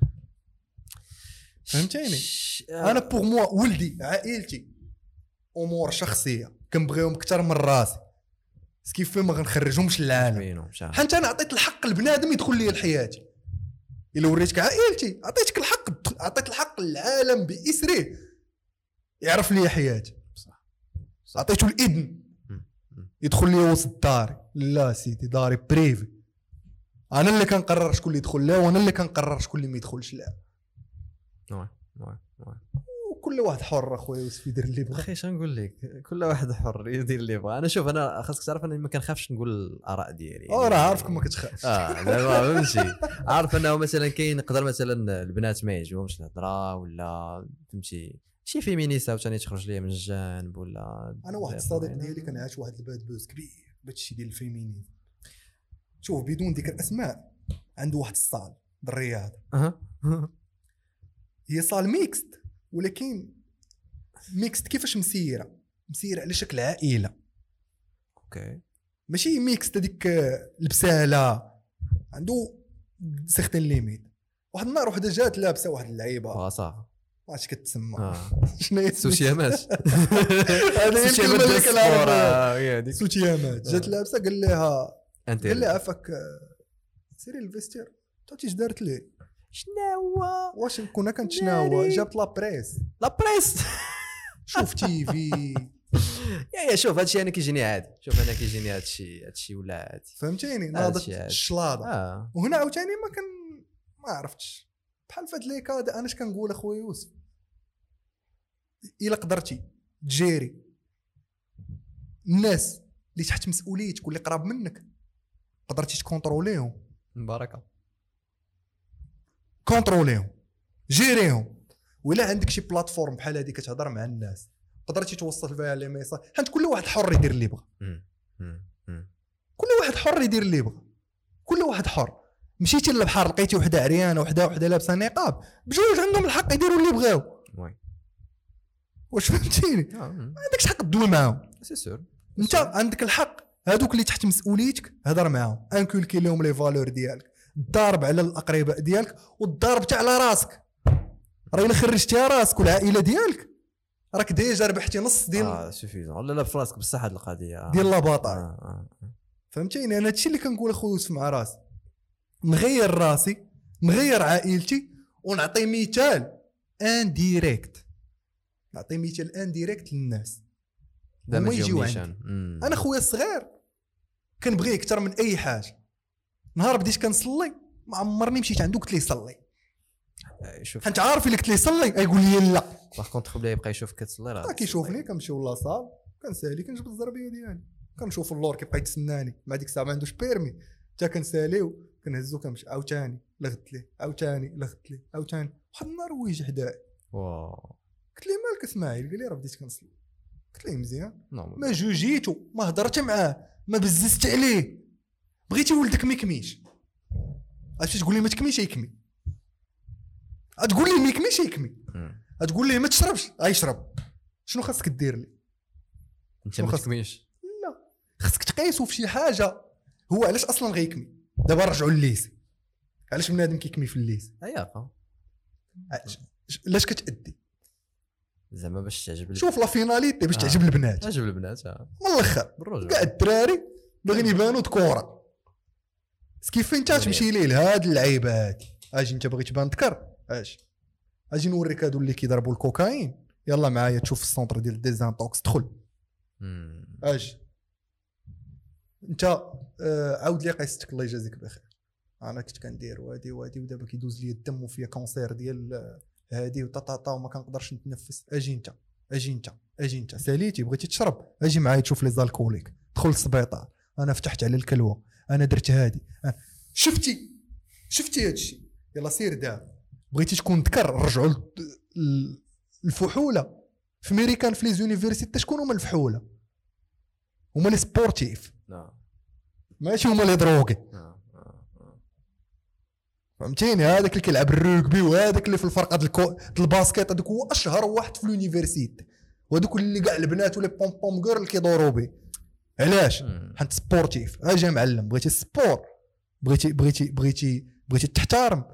فهمتيني؟ أنا بوغ موا ولدي عائلتي أمور شخصية كنبغيهم أكثر من راسي. بس كيف ما غنخرجهمش للعالم حيت أنا عطيت الحق لبنادم يدخل لي لحياتي. إلا وريتك عائلتي عطيتك الحق عطيت الحق للعالم باسره يعرف لي حياتي. صح. عطيته الإذن. يدخل لي وسط داري. لا سيدي داري privé. أنا اللي كنقرر شكون اللي يدخل لها وأنا اللي كنقرر شكون اللي ما يدخلش لها. oui oui وكل واحد حر اخويا يوسف يدير اللي بغا أخي شنو نقول لك؟ كل واحد حر يدير اللي يبغى. أنا شوف أنا خاصك تعرف أني ما كنخافش نقول الاراء ديالي. آه راه عارفك ما كتخافش. آه زعما فهمتي عارف أنه مثلا كاين يقدر مثلا البنات ما يعجبهمش الهضرة ولا فهمتي شي féministe عاوتاني تخرج ليا من الجانب ولا أنا واحد الصديق ديالي كان عاش واحد ال bad buzz كبير بهادشي ديال ال féminisme. شوف بدون ذكر أسماء عنده واحد ال salle بالرياض. أها. هي salle mixte ولكن mixte كيفاش مسيرة؟ مسيرة على شكل عائلة. أوكي. ماشي mixte هذيك البسالة. عنده certaines limites واحد النهار وحده جات لابسة واحد اللعيبة. آه صافي ما عرفتش كتسمى. آه. شنو هي سوتيامات هذا هي الكلمة سوتيامات جات آه. لابسة قال لها قال لها عفاك آه، سيري الفيستير. تعرفتي اش دارت لي؟ شنو هو واش كنا كنتشناوا ناري. جابت لابريس لا بريس شوف تي في يا يا شوف هادشي أنا كيجيني عادي شوف أنا كيجيني هادشي هادشي ولا عادي فهمتيني ناضت. الشلاضه آه وهنا عاوتاني ما كان ما عرفتش بحال فهاد ليكاد أنا اش كنقول اخويا يوسف الا قدرتي تجيري الناس اللي تحت مسؤوليتك واللي قراب منك قدرتي تكونتروليهم مباركه كونتروليهم جيريهم. ولا عندك شي plateforme بحال هذه كتهضر مع الناس قدرتي توصل فيها les messages حيت كل واحد حر يدير اللي. مم. كل واحد حر يدير اللي بغا كل واحد حر. مشيتي للبحر لقيتي وحدة عريانة وحده وحدة لابسة نقاب بجوج عندهم الحق يديروا اللي بغاو واش فهمتيني؟ آه،. ما عندكش حق تدوي معاهم. c'est sûr. انت عندك الحق. هذوك اللي تحت مسؤوليتك هضر معاهم. inculquer لهم les valeurs ديالك. الضارب على الأقرباء ديالك والضارب حتى على راسك. راه إلا خرجتيها راسك والعائلة ديالك. راك déjà ربحتي نص ديال آه suffisant ولا لا في راسك بصح هذه القضية آه. ديال آه. la bataille آه. فهمتيني؟ أنا هادشي اللي كنقول أخويا يوسف مع راسي. نغير راسي نغير عائلتي ونعطي مثال indirect نعطي مثال indirect للناس. دام هما يجيو. أنا خويا الصغير كنبغيه أكثر من أي حاجة. نهار بديت كنصلي ما عمرني مشيت عنده قلت ليه صلي؟ شوف. حيت عارف اللي قلت ليه صلي؟ يقول لي لا. par contre بلا يبقى يشوف كتصلي راه كيشوفني كنمشيو la salle كنسالي كنجبد الزربيه ديالي. كنشوف اللور كيبقى يتسناني. مع ديك الساعة ما عندوش permis حتى كنساليو كنهزو كنمشي. عاوتاني لغت ليه. عاوتاني لغت ليه. عاوتاني. واحد النهار هو يجي حدايا واو قلت ليه مالك إسماعيل؟ قال لي راه بديت كنصلي. قلت ليه مزيان؟ ما جوجيتو ما هضرت معاه ما بززت عليه. بغيتي ولدك ما يكميش. عرفتي تقول لي ما تكميش يكمي. تقول لي ما يكميش يكمي. مم. تقول لي ما تشربش غيشرب شنو خاصك دير لي؟ أنت ما؟ تكميش. لا. خاصك تقيسو في شي حاجة. هو علاش أصلا غيكمي دابا رجعوا لل lycée علاش بنادم كيكمي في ال lycée اياك علاش- كتأدي؟ زعما باش تعجب شوف la finalité باش آه. تعجب البنات. تعجب البنات آه. من الأخر. كاع الدراري باغيين يبانوا ذكوره كيف انت تمشي ليه لهاد اللعيبه هادي أجي انت باغي تبان ذكر أجي أجي نوريك هادو اللي كيضربوا الكوكايين يلا معايا تشوف ال centre ديال ال désintox دخل. أجي انت آه عاود لي قصتك الله يجازيك بخير أنا كنت كندير وادي وادي ودابا كيدوز لي الدم وفيا cancer ديال هادي وطاطا وما كنقدرش نتنفس أجي انت أجي انت أجي انت ساليتي بغيتي تشرب أجي معايا تشوف les alcooliques دخل للسبيطار أنا فتحت على الكلوة أنا درت هادي. أنا- شفتي؟ شفتي هادشي يلا سير دابا بغيتي تكون ذكر رجعوا الفحولة. في ميريكان في les universités شكون هما الفحولة؟ هما les sportifs. نعم. ماشي هما les drogués. نعم آه. آه. فهمتيني؟ هذاك اللي كيلعب ال rugby وهذاك اللي في الفرقة ديال الكو... ال basket هذاك هو أشهر واحد في l'université وهذوك اللي كاع البنات ولا pom-pom كيدوروا به. علاش. حيت sportif. أجي معلم بغيتي ال sport بغيتي بغيتي بغيتي بغيتي تحترم.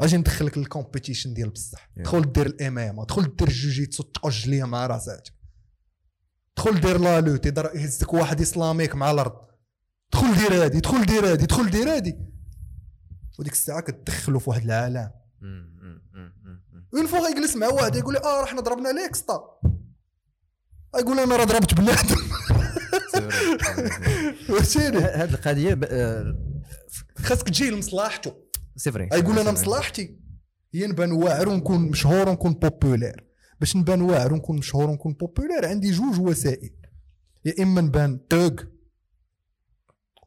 أجي ندخلك لل compétition ديال بصح. دخل دير ال MMA دخل دير ال jiu-jitsu تقج ليا مع راساتك. دخل دير la lutte يهزك واحد إسلاميك مع الأرض. دخل دير هادي دخل دير هادي دخل دير هادي. وديك الساعة كتدخلوا في واحد العالم. une fois غيجلس مع واحد يقول لي آه راه حنا ضربنا l'ecsta يقول أنا راه ضربت بنادم فهمتيني هاد القضية آه، خاصك تجي لمصلحته c'est vrai يقول أنا. مصلحتي. هي نبان واعر ونكون مشهور ونكون populaire باش نبان واعر ونكون مشهور ونكون populaire عندي جوج وسائل. يا إما نبان توغ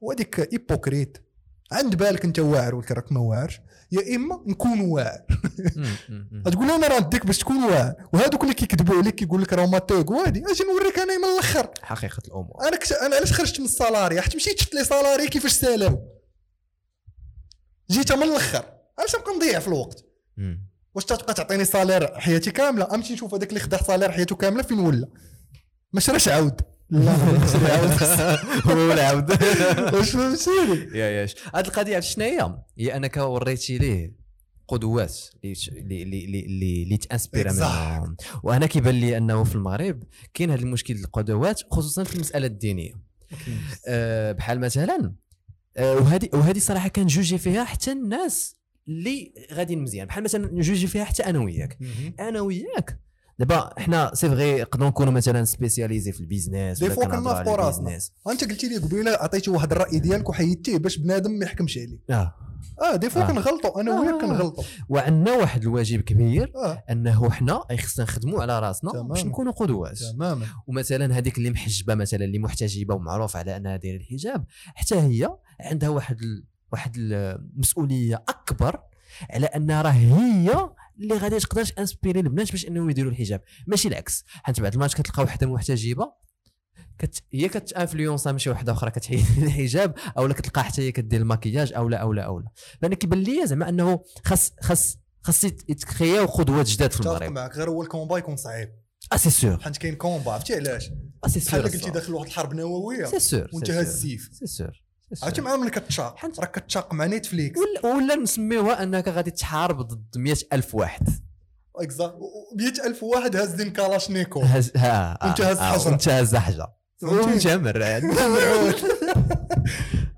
وهذيك hypocrite عند بالك أنت واعر ولكن راك ما واعرش. يا إما نكون واعر. تقول أنا راه نديك باش تكون واعر. وهذوك اللي كيكذبوا عليك كيقول لك راه ما توغ وهادي أجي نوريك أنا من الأخر. حقيقة الأمور. أنا كش... أنا علاش خرجت من ال salariat حيت مشيت شفت les salariés كيفاش سالاو جيت من الأخر. علاش نبقى نضيع في الوقت. واش تبقى تعطيني salaire حياتي كاملة؟ أمشي نشوف هذاك اللي خدا salaire حياته كاملة فين ولا؟ ما شراش عاود. لا هو العبد واش فهمتيني يا ياش هاد القضية عرفت شنو هي؟ هي أنك وريتي ليه قدوات اللي اللي اللي اللي, تانسبيرا. منهم. وأنا كيبان لي أنه في المغرب كاين هذا المشكل القدوات خصوصا في المسألة الدينية. أه بحال مثلا أه وهذه وهذه صراحة كنجوجي فيها حتى الناس اللي غاديين مزيان. بحال مثلا نجوجي فيها حتى أنا وياك. أنا وياك دابا حنا c'est vrai نقدروا نكونوا مثلا spécialisés في ال business des fois على كنافقوا راسنا. انت قلتي لي قبيلة عطيتي واحد الرأي ديالك وحيدتيه باش بنادم ما يحكمش عليك آه آه des fois آه. كنغلطوا أنا وياك آه. كنغلطوا وعندنا واحد الواجب كبير آه أنه حنا خصنا نخدموا على راسنا. باش نكونوا قدوات تماما ومثلا هذيك اللي محجبة مثلا اللي محتجبة ومعروف على أنها دايرة الحجاب حتى هي عندها واحد ال... واحد المسؤوليه أكبر على أن راه هي اللي غادي تقدر تانسبيري البنات باش انهم يديروا الحجاب. ماشي العكس. حيت بعض المرات كتلقى وحده محتجبه كت... هي كتانفلونسا من شي وحده أخرى كتحيد الحجاب أو لا كتلقى حتى هي كدير الماكياج أو لا أو لا أو لا فانا كيبان لي زعما أنه خاص خاص خاص يتخياو قدوات جداد في المغرب. معك غير هو ال combat يكون صعيب. آه c'est sûr حيت كاين combat عرفتي علاش؟ آه c'est بحال sûr قلتي داخل واحد الحرب نووية c'est sûr وانت هاز. السيف c'est sûr. عرفتي مع ملي كتشاق راك كتشاق مع نيتفليكس ولا ولا نسميوها أنك غادي تحارب ضد 100000 واحد. اكزا 100000 واحد هازين كالاشنيكوف هز ها وانت هاز آه، حجرة. وانت هاز حجرة. مرعد مرعود.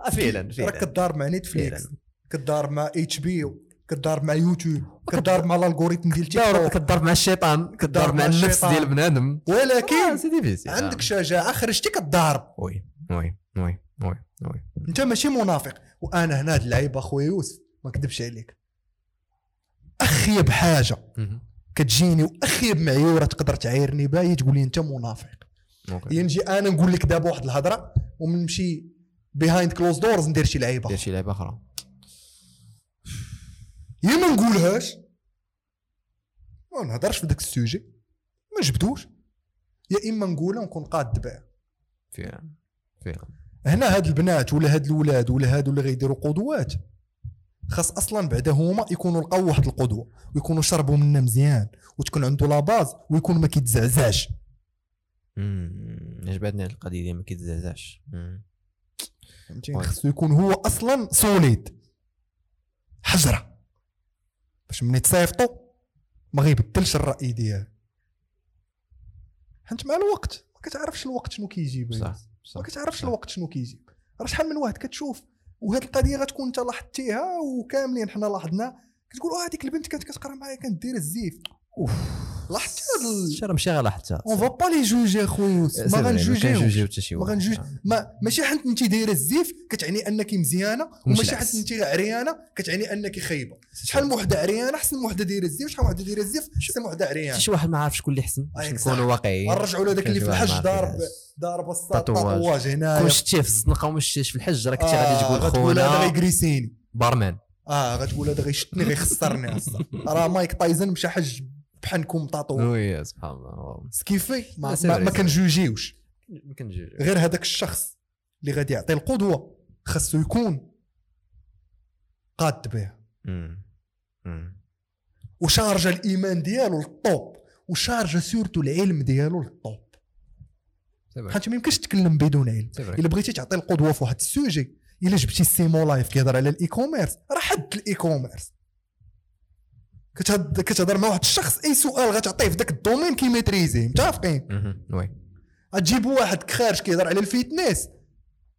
آه، فعلا راك فعلا. كتضارب مع نيتفليكس فعلا. كتضارب مع HBO كتضارب مع يوتيوب كتضارب مع ال algorithm ديال تيك توك كتضرب مع الشيطان كتضرب مع النفس. ديال بنادم. آه، ولكن difficile عندك شجاعة خرجتي كتضارب oui oui oui. oui oui انت ماشي منافق. وأنا هنا هاد اللعيبة اخويا يوسف ما نكذبش عليك. اخيب حاجة. كتجيني واخيب معيوره تقدر تعايرني بها هي تقول لي انت منافق. OK. هي نجي أنا نقول لك دابا واحد الهضرة ونمشي behind closed doors ندير شي لعيبة دير شي لعبه أخرى. يا ما نقولهاش. ما نهضرش في داك ال sujet. ما نجبدوش. يا إما نقولها ونكون قاد بها فعلا فعلا. هنا هاد البنات ولا هاد الاولاد ولا هادو اللي غيديروا قدوات. خاص أصلا بعدا هما يكونوا لقاو واحد القدوة ويكونوا شربوا منها مزيان وتكون عنده la base ويكون ما كيتزعزعش. عجبتني هاد القضية ديال ما كيتزعزعش. خاصو يكون هو أصلا solide. حجرة. باش ملي تصيفطو ما غيبدلش الرأي ديالو. حيت مع الوقت ما كتعرفش الوقت شنو كيجيب صح. ما كتعرفش. الوقت شنو كيجيب راه شحال من واحد كتشوف وهاد القضية غتكون انت لاحظتيها وكاملين حنا لاحظنا. كتقول آه هذيك البنت كانت كتقرا معايا كانت دايرة الزيف. أوف. لاحظتي هاد ال... الشهر ماشي غير لاحظتها on va pas les juger اخويا ما غنجوجيو حتى ما غنجوج ما ماشي حيت انت دايرة الزيف كتعني أنك مزيانة وماشي. حيت انت عريانة كتعني أنك خايبة. شحال من وحدة عريانة أحسن من وحدة دايرة الزيف. شحال من وحدة دايرة الزيف أحسن من وحدة حتى عريانة. شي واحد ما عارف شكون اللي احسن باش أي نكونوا. واقعيين نرجعوا لهذاك اللي في الحج ضارب. ضارب. tatouage هنايا. كون شتيه في الزنقه وما شتيش في الحج راك كنتي آه، غادي تقول غتقول هذا خونا غيكريسيني barman. آه غتقول هذا غيشتني غيخسرني راه مايك تايزن مشى حج بحنكم تاتو وي سبحان الله. سكيفي ما, ما, ما كنجوجيوش. ما كنجوج غير هذاك الشخص اللي غادي يعطي القدوة خاصو يكون قاد بها. وشارجه الإيمان ديالو للطوب. وشارجه سورتو العلم ديالو للطوب. حيت ما يمكنش تكلم بدون علم. إلا بغيتي تعطي القدوة في واحد السوجي إلا جبتي سيمو لايف كيهضر على ال e-commerce راه حد ال e-commerce كتهضر مع واحد الشخص أي سؤال غتعطيه في ذاك ال domaine كيميتريزي متفقين. oui. غتجيب واحد خارج كيهضر على ال fitness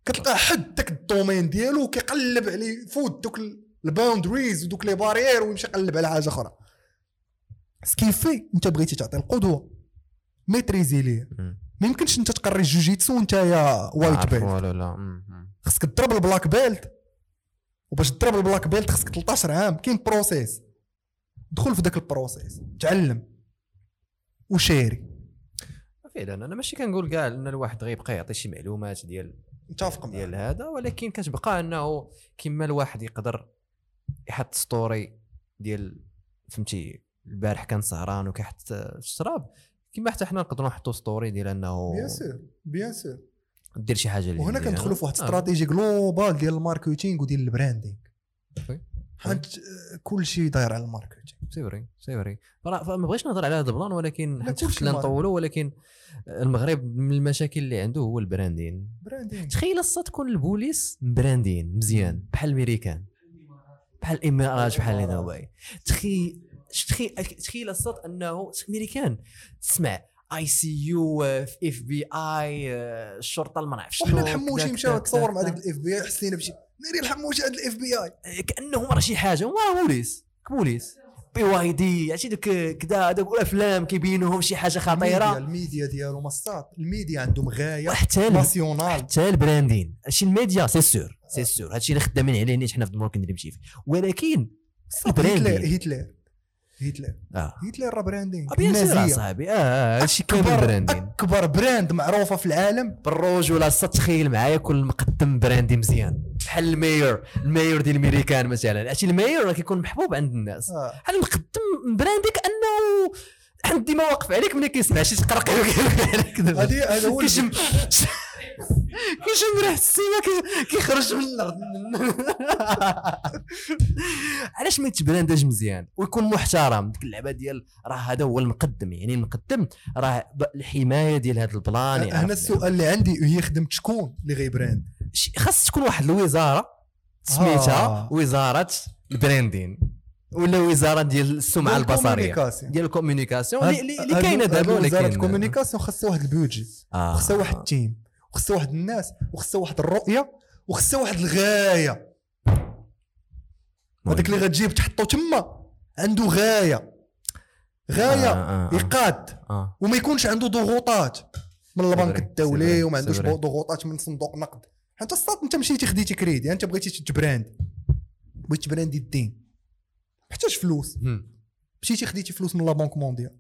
كتلقاه حد داك ال domaine ديالو كيقلب عليه فوت دوك ال- ال boundaries ودوك les barrières ويمشي يقلب على حاجة أخرى. ce qui fait أنت بغيتي تعطي القدوة. ميتريزي ليه. ما يمكنش أنت تقري الجوجيتسو وأنت يا white belt ولا لا. خاصك تضرب ال black belt وباش تضرب ال black belt خاصك 13 عام كاين process دخل في ذاك ال process تعلم وشاري فعلا أنا ماشي كنقول كاع إن الواحد غيبقى يعطي شي معلومات ديال متفق ديال هذا ولكن كتبقى إنه كما الواحد يقدر يحط story ديال فهمتي البارح كان سهران وكيحط الشراب كما حتى حنا نقدروا نحطوا story ديال إنه bien sûr bien sûr دير شي حاجة وهنا. كندخلوا في واحد آه. stratégie globale ديال ال marketing وديال ال branding حيت كل شيء داير على ال marketing c'est vrai c'est vrai فما بغيتش نهضر على هذا ال plan ولكن مارك. نطولوا ولكن المغرب من المشاكل اللي عنده هو ال branding. branding تخيل الصا تكون البوليس branding مزيان بحال الميريكان بحال الامارات بحال دبي تخيل تخيل تخيل الصوت أنه الميريكان تسمع اي سي يو اف بي اي الشرطة ما نعرف شنو وحنا الحموشي مشاو كذا، تصور مع كذا. داك الاف بي اي حسينا بشي ناري الحموشي هذا الاف بي اي كانهم راه شي حاجة. هو بوليس بوليس بي واي دي عرفتي دوك كذا هذوك الأفلام كيبينوهم شي حاجة خطيرة. الميديا ديالو مصات الميديا عندهم غايه وحتى ناسيونال. حتى البراندين هادشي الميديا سي سور سي سور هادشي اللي خدامين عليه نيت حنا في دمرك ندير ولكن هتلر هتلر. هتلر. آه. هتلر راه براندين. آه، بيان سور النازية. صاحبي آه هادشي كامل أكبر- براندين. أكبر براند معروفة في العالم. بالروج ولا الصاد تخيل معايا كل مقدم براندي مزيان. بحال المايور المايور ديال الميريكان مثلا. عرفتي المايور راه كيكون محبوب عند الناس. آه. بحال مقدم براندي كأنه حد ديما واقف عليك ملي كيسمع. شي تقرقع عليك هذا هو كيشم كيشم ريحه السيما كي- كيخرج من الأرض علاش ما يتبرانداش مزيان؟ ويكون محترم. ديك اللعبة ديال راه هذا هو المقدم يعني المقدم راه الحماية ديال هذا ال plan هنا يعرف- السؤال اللي عندي هي خدمت شكون اللي غيبراند؟ شي- خاص تكون واحد الوزارة سميتها آه. وزارة ال branding ولا وزارة ديال السمعة البصرية. ديال ال communication اللي كاينة دابا وزارة ال communication خاصها واحد البيوجي آه. وخاصها واحد ال team. وخاصها واحد الناس وخاصها واحد الرؤية وخاصها واحد الغاية. هذاك اللي غتجيب تحطو تما عنده غاية. غاية آه، آه، آه. يقاد آه. وما يكونش عنده ضغوطات من البنك الدولي وما عندوش. ضغوطات من صندوق نقد. أنت الصاد أنت مشيتي خديتي كريدي أنت بغيتي تbrand بغيتي تbrandي الدين محتاج فلوس. مشيتي خديتي فلوس من la Banque mondiale.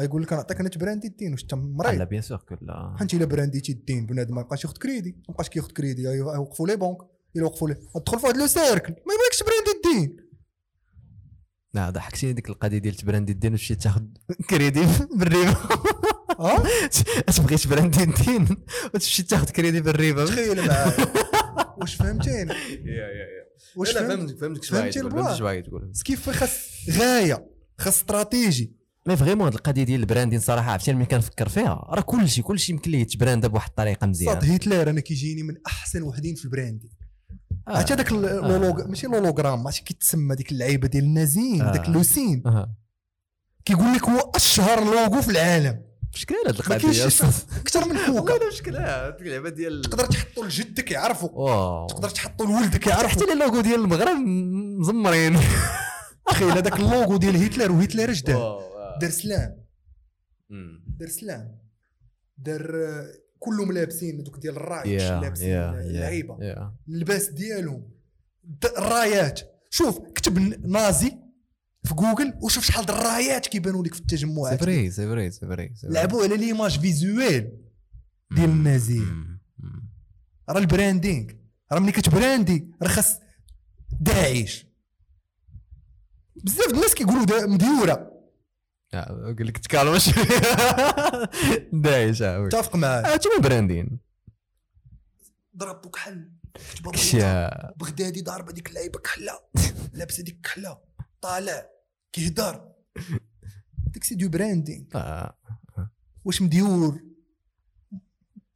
غيقول لك نعطيك أنا تbrandي الدين واش انت لا مريض bien sûr que là انت إلا brandيتي الدين بنادم ما يبقاش ياخذ كريدي ما يبقاش كياخذ كريدي أيوة، يوقفوا les banques إلا وقفوا لي. تدخل في واحد le cercle ما يبغيكش تbrandي الدين لا ضحكتيني ديك القضية ديال تbrandي الدين ومشيت تاخذ كريدي بالريبه آه؟ تبغي تbrandي الدين وتمشي تاخذ كريدي بالريبه تخيل معايا واش فهمتيني؟ واش لا فهمت فهمتك فهمتك فهمتي شوية البلان؟ فهمت شوية تقول. بس كيف خاص غاية خاص استراتيجي. مي فريمون هاد القضية ديال البراندين صراحة عرفتي ملي كنفكر فيها راه كلشي كلشي يمكن ليه يتبراندا بواحد الطريقة صاد مزيانه هتلر أنا كيجيني من أحسن وحدين في البراندي آه. عرفتي هذاك اللولوغ ماشي لولوغرام ماشي كيتسمى ديك اللعيبة ديال النازيين آه. داك اللوسين آه. كيقول لك هو أشهر لوغو في العالم. مشكل هاد كاينش أكثر من والله كوكا الا مشكل هاد اللعبه ديال تقدر تحطو لجدك يعرفو. تقدر تحطو لولدك يعرفو. حتى اللوغو ديال المغرب مزمرين. تخيل هذاك اللوغو ديال هتلر وهتلر اش دار واو، آه. دار سلام. دار سلام. دار كلهم لابسين دوك ديال الرايش يا لابسين يا اللعيبة. يا. اللباس ديالهم الرايات. شوف كتب نازي في جوجل وشوف شحال الرايات كيبانوا لك في التجمعات. سي فري سي فري سي فري. لعبوا على ليماج فيزويل ديال. مم. راه البراندينغ. راه ملي كتبراندي راه خاص داعش. بزاف د الناس كيقولوا مديورة. آه، قال لك تكالم شوية دايش آه. متفق معاه آه، تما براندين؟ ضرب كحل كتب كشيا بغدادي ضاربه ديك اللعيبة كحلة. لابسه ديك كحلة. طالع. كيهدر داك سي دو براندينغ آه. واش مديور؟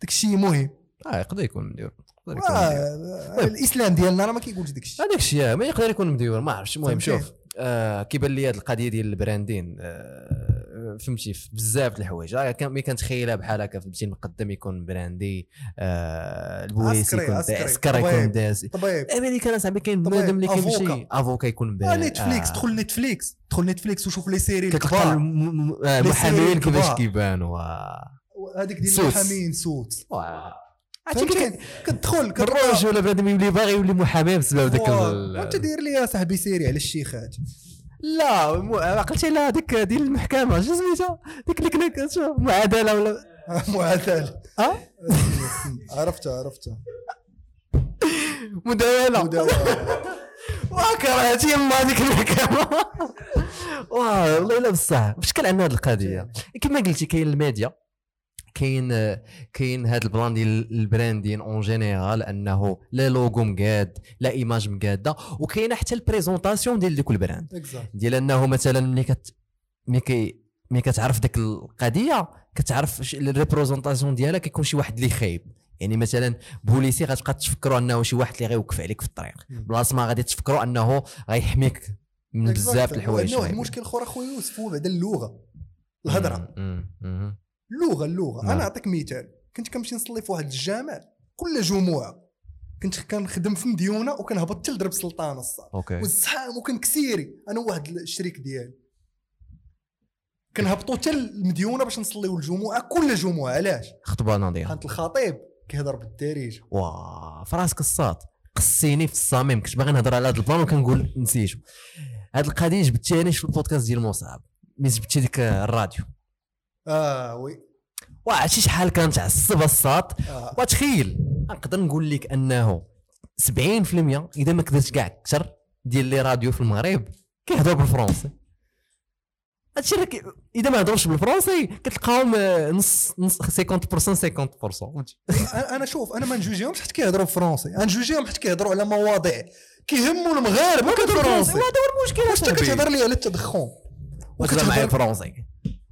داك الشيء مهم. آه، يقدر يكون مديور. يقدر يكون مديور. آه، الإسلام ديالنا راه ما كيقولش داك الشيء هذاك الشيء ما يقدر يكون مديور ما عرفتش المهم؟ شوف. آه كيبان لي هذه القضية ديال البراندين آه فهمتي في بزاف د الحوايج آه ملي كنتخيلها بحال هكا فهمتي المقدم يكون براندي آه البوليس عسكري، يكون عسكري، يكون. داس طبيب أمريكا صاحبي كاين بنادم اللي كيمشي. افوكا يكون آه براندي نتفليكس دخل نتفليكس دخل نتفليكس وشوف لي سيري كتلقى آه، المحامين كيفاش. كيبانوا آه. هذيك ديال. المحامين سوت. عرفتي كتدخل الراجل ولا بنادم يولي باغي يولي محامي بسبب داك واه. ال- انت داير لي يا صاحبي سيري على الشيخات لا مو- عقلتي لا هذيك ديال المحكمة شو سميتها؟ ديك اللي كنا معادلة ولا معادلة. آه عرفتها عرفتها مداولة. مداولة. وكرهت يما هذيك المحكمة. واه والله إلا بصح. بشكل عندنا هذه القضية. كما قلتي كاين الميديا. كاين كاين هذا ال plan ديال ال branding en général أنه le logo مقاد l'image مقادة وكاينة حتى ال présentation ديال ديك ال brand. ديال أنه مثلا ملي كت ملي كي ملي كتعرف ديك القضية كتعرف ال représentation ديالها كيكون شي واحد اللي خايب. يعني مثلا بوليسي غتبقى تفكروا أنه شي واحد اللي غيوقف عليك في الطريق. مم. بلاصة ما غادي تفكروا أنه غيحميك من بزاف الحوايج. خايبين. المشكل اخر اخويا يوسف هو بعدا اللغة. الهضره اللغة. اللغة نعم. أنا نعطيك مثال. كنت كنمشي نصلي في واحد الجامع كل جمعة كنت كنخدم في مديونة وكنهبط حتى لدرب سلطان الصاد والزحام وكنكسيري أنا وواحد الشريك ديالي. كنهبطوا حتى المديونه باش نصليو الجمعة كل جمعة. علاش؟ خطبة ناضية. كانت الخطيب كيهضر بالدارجة. واه فراسك الصاط قصيني في الصميم. كنت باغي نهضر على هذا ال plan وكنقول نسيتو هاد القضية جبتيها ليش في البودكاست ديال مصعب. ملي جبتي ديك الراديو. آه oui. وعرفتي شحال كانت عصب الصاط؟ آه. وتخيل نقدر نقول لك أنه 70% إذا ما كدرتش كاع أكثر ديال les radios في المغرب كيهضروا بالفرنسي. هادشي راك إذا ما هضروش بالفرنسي كتلقاهم آه، نص نص 50% 50% فهمتي؟ أنا شوف أنا ما نجوجيهمش حيت كيهضروا بالفرنسي. نجوجيهم حيت كيهضروا على مواضيع. كيهموا المغاربه بالفرنسي. وهذا هو المشكل واش انت كتهضر لي على التدخن وكتهضر معايا وكتهضر بالفرنسي.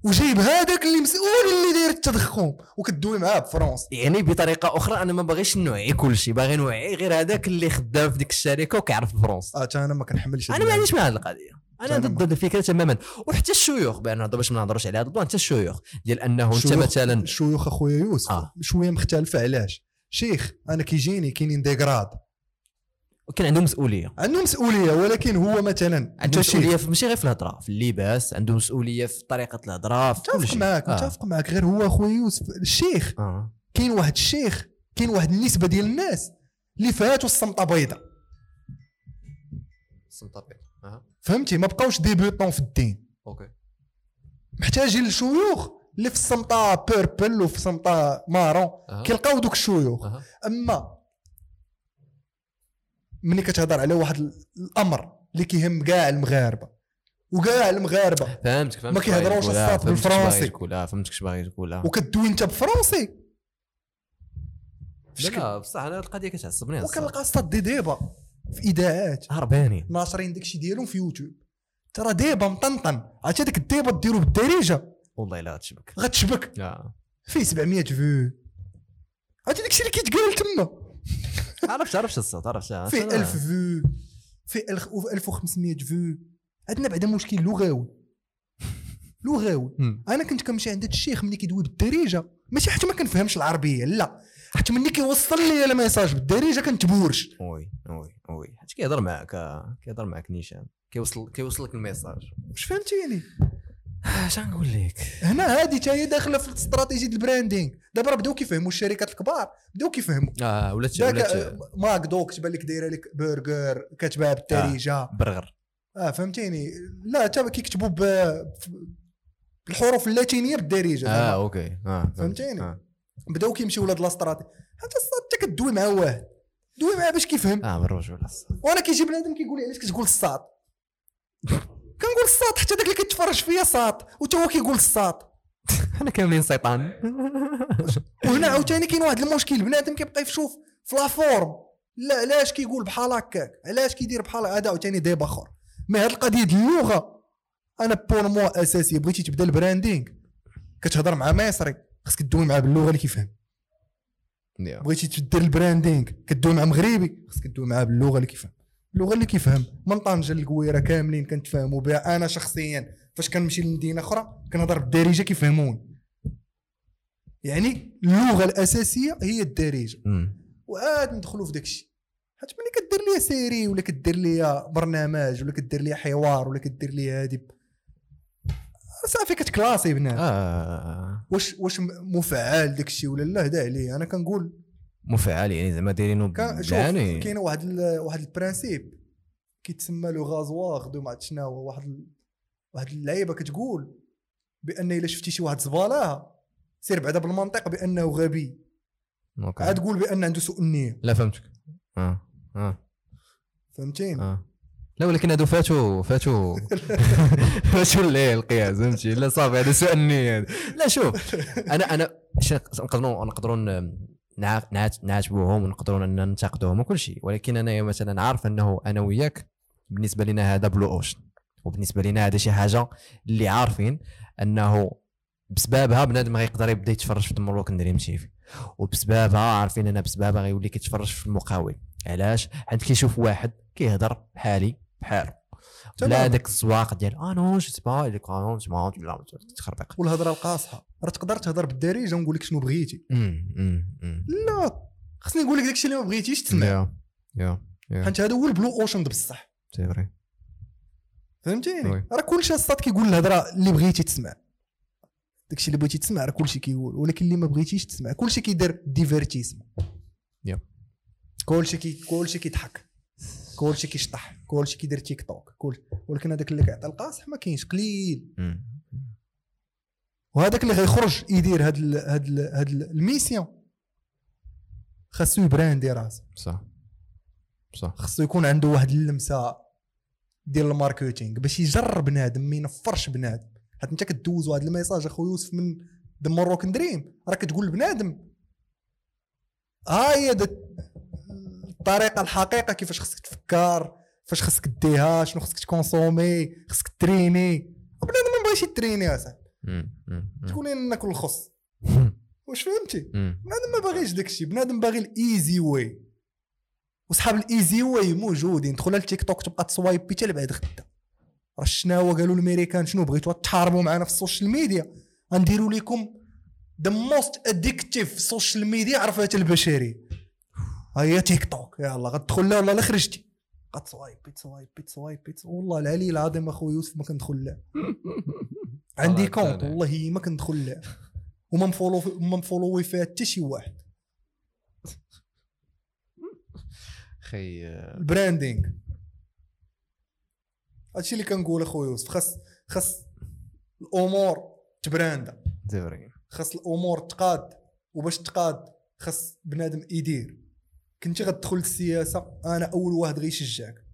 وجايب هذاك اللي مسؤول اللي داير التدخن وكدوي معاه بفرنسي يعني بطريقة أخرى أنا ما باغيش نوعي كل شيء باغي نوعي غير هذاك اللي خدام في ديك الشركة وكيعرف الفرنسي آه أنا ما كنحملش أنا ما عنديش مع هذه القضية. أنا ضد الفكرة تماما. وحتى الشيوخ بأن نهضر باش ما نهضروش عليها ضد حتى الشيوخ. ديال أنه أنت مثلا الشيوخ أخويا يوسف آه. شوية مختلفة علاش؟ شيخ أنا كيجيني كاينين ديغراد كان عنده مسؤولية. عنده مسؤولية ولكن هو مثلا عنده مسؤولية في- ماشي غير في الهضرة في اللباس عنده مسؤولية في طريقة الهضرة في كل متفق شيء. معاك آه. متفق معاك. غير هو اخويا يوسف الشيخ. آه. كاين واحد الشيخ كاين واحد النسبة ديال الناس اللي فاتوا الصمطه بيضاء. آه فهمتي؟ ما بقاوش ديبيوتون في الدين. أوكي. محتاجين لشيوخ اللي في الصمطه بيربل وفي الصمطه مارون أها. كيلقاو دوك الشيوخ. أها. أما ملي كتهضر على واحد ال- الأمر اللي كيهم كاع المغاربة. وكاع المغاربة. فهمتك فهمتك. ما كيهضروش الصاد باغي بالفرنسي. آه، فهمتك اش باغي تقول. وكدوي انت بفرنسي. لا لا بصح أنا القضية كتعصبني. وكنلقى الصاد دي ديبا في اذاعات هربانين ناشرين داكشي ديالهم في يوتيوب. ترى débat مطنطن. عرفتي ديك ال débat ديرو بالدارجة؟ والله لا تشبك غتشبك. لا. فيه 700 views. عرفتي داكشي اللي كيتقال تما. عرفت عرفت الصوت عرفت فيه 1000 views فيه 1500 views عندنا بعدا مشكل لغوي. لغوي. أنا كنت كنمشي عند الشيخ ملي كيدوي بالدارجة. ماشي حتى ما كنفهمش العربية لا. حتى ملي كيوصل لي ال message بالدارجة كنتبورش. oui oui oui حيت كيهضر معاك كيهضر معاك نيشان. كيوصل كيوصل لك ال message. واش فهمتيني؟ اش غنقول لك؟ هنا هذه تا هي داخلة في الاستراتيجية ال branding. دابا راه بداو كيفهموا الشركات الكبار بداو كيفهموا. آه ولات ولات آه، ماك دو ك تبان لك دايرة لك برجر كاتبها بالدارجه برغر آه فهمتيني؟ لا تا كيكتبوا ب- بالحروف اللاتينية بالدارجه آه. أوكي. آه فهمتيني؟ آه, بداو كيمشيو ولاد لاستراتي حتى الصات انت كدوي مع واحد. دوي معاه باش كيفهم. آه بالرجوله الصات. وأنا كيجي بنادم كيقول لي علاش كتقول الصات؟ كنقول الصات حتى داك اللي كيتفرج فيا صات وتا هو كيقول الصات حنا كاملين سيطان. وهنا عاوتاني كاين واحد المشكل بنادم كيبقى يشوف في la forme لا علاش كيقول بحال هكاك؟ علاش كيدير بحال هذا؟ عاوتاني débat آخر. mais هاد القضية ديال اللغة أنا pour moi أساسي بغيتي تبدا ال branding كتهضر مع مصري خاصك تدوي معاه باللغة اللي كيفهم. بغيتي تدير ال branding كدوي مع مغربي خاصك تدوي معاه باللغة اللي كيفهم. اللغة اللي كيفهم. من طنجه للقويره كاملين كنتفاهموا بها. أنا شخصيا فاش كنمشي لمدينة أخرى كنهضر بالدارجة كيفهموني. يعني اللغة الأساسية هي الدارجة. وعاد ندخلوا في داكشي. حيت ملي كدير ليا série ولا كدير ليا برنامج ولا كدير ليا حوار ولا كدير ليا هادي. صافي كتكلاسي بنادم. آه. واش واش مفعل داكشي ولا لا؟ هدا عليه أنا كنقول مفعل يعني زعما دايرينو يعني. كاين واحد ال- واحد ال principe كيتسمى le rasoir de ما عرفت شنو هو؟ واحد ال- واحد اللعيبة كتقول بأن إلا شفتي شي واحد زبالة سير بعدا بالمنطق بأنه غبي. OK. عاد قول بأن عنده سوء النية. لا فهمتك. آه آه. فهمتيني آه. لا ولكن هادو فاتوا فاتوا فاتوا الليل القياس فهمتي؟ لا صافي هذا سوء النية. هذا. لا شوف أنا أنا نقدروا نقدروا نعاتبوهم ونقدروا ننتقدوهم وكل شيء. ولكن أنا مثلا عارف أنه أنا وياك بالنسبة لنا هذا blue ocean وبالنسبة لنا هذا شي حاجة اللي عارفين أنه بسببها بنادم غيقدر يبدأ يتفرج في The Moroccan Dream TV وبسببها عارفين أنا بسببها غيولي كيتفرج في المقاول. علاش؟ حيت كيشوف واحد كيهضر بحالي بحالو بلا. داك الزواق ديال آه non je sais pas ديك non لا تخربق والهضرة القاصحة. راه تقدر تهضر بالدارجه ونقول لك شنو بغيتي. لا خصني نقول لك داكشي اللي ما بغيتيش تسمع. يا يا حيت هذا هو ال blue ocean بصح. c'est vrai فهمتيني. راه كلشي الصات كيقول الهضرة اللي بغيتي تسمع. داكشي اللي بغيتي تسمع راه كلشي كيقول ولكن اللي ما بغيتيش تسمع. كلشي كيدير divertissement. كلشي كي كلشي كيضحك. كلشي كيشطح كلشي كيدير تيك توك كل ولكن هذاك اللي كيعطي القاصح ما كاينش قليل. وهذاك اللي غيخرج يدير هاد ال هاد ال هاد ال- ال mission. خاصو يبراندي راسو. صح. صح. خاصو يكون عنده واحد اللمسة ديال ال marketing باش يجر بنادم ما ينفرش بنادم. حيت انت كدوز واحد ال message اخويا يوسف من The Moroccan Dream راك كتقول لبنادم. ها هي الطريقة الحقيقة كيفاش خصك تفكر فاش خصك ديها شنو خصك تكونسومي خصك تريني. بنادم ما بغاش يتريني اصاحبي. تقول لي ناكل الخس واش فهمتي. بنادم ما باغيش داكشي بنادم باغي ال easy way. وصحاب ال easy way موجودين. دخل للتيك توك تبقى تصوايبي حتى لبعد غدا. راه شنا هو؟ قالوا الأمريكان شنو بغيتوا تحاربوا معنا في ال social media. غنديروا لكم the most addictive social media عرفتها البشريه هي تيك توك يلا غتدخل لها ولا لا خرجتي؟ غتصوايبي تصوايبي تصوايبي والله العلي العظيم اخويا يوسف ما كندخل له عندي compte. والله ما كندخل له وما مفولو ما مفولوي فيها حتى شي واحد. خي ال branding هادشي اللي كنقول اخويا يوسف خاص خاص الأمور تبراندا خاص الأمور تقاد وباش تقاد خاص بنادم يدير. كنتي غتدخل للسياسة أنا أول واحد غيشجعك.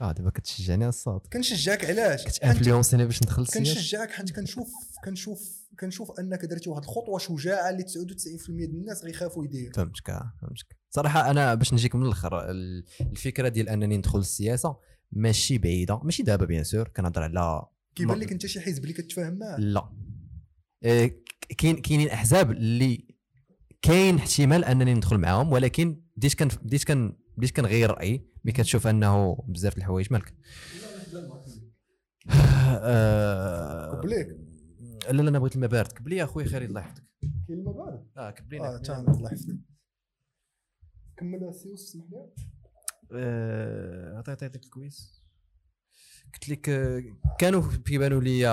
آه دابا كتشجعني الصوت. كنشجعك علاش؟ كتانفلونسيني باش ندخل السياسة كنشجعك حيت كنشوف كنشوف كنشوف أنك درتي واحد الخطوة شجاعة اللي 99% ديال الناس غيخافوا يديروا. فهمتك آه، فهمتك. صراحة أنا باش نجيك من الأخر ال- الفكرة ديال أنني ندخل السياسة ماشي بعيدة ماشي دابا bien sûr كنهضر على كيبان لك أنت شي حزب اللي كتفاهم معاه. لا. إيه، كاين كاينين أحزاب اللي كاين احتمال أنني ندخل معاهم ولكن بديت كان بديت كان بديت كنغير رأيي ملي كتشوف أنه بزاف د الحوايج. مالك؟ آه، قبليك. لا لا أنا بغيت الماء بارد كبلي يا أخويا خالد الله يحفظك. كاين بعد آه كبلي آه تمام الله يحفظك. كمل السيوس اسمح لي آه، عطيت عطيتك الكويس. قلت لك آه، كانوا كيبانوا لي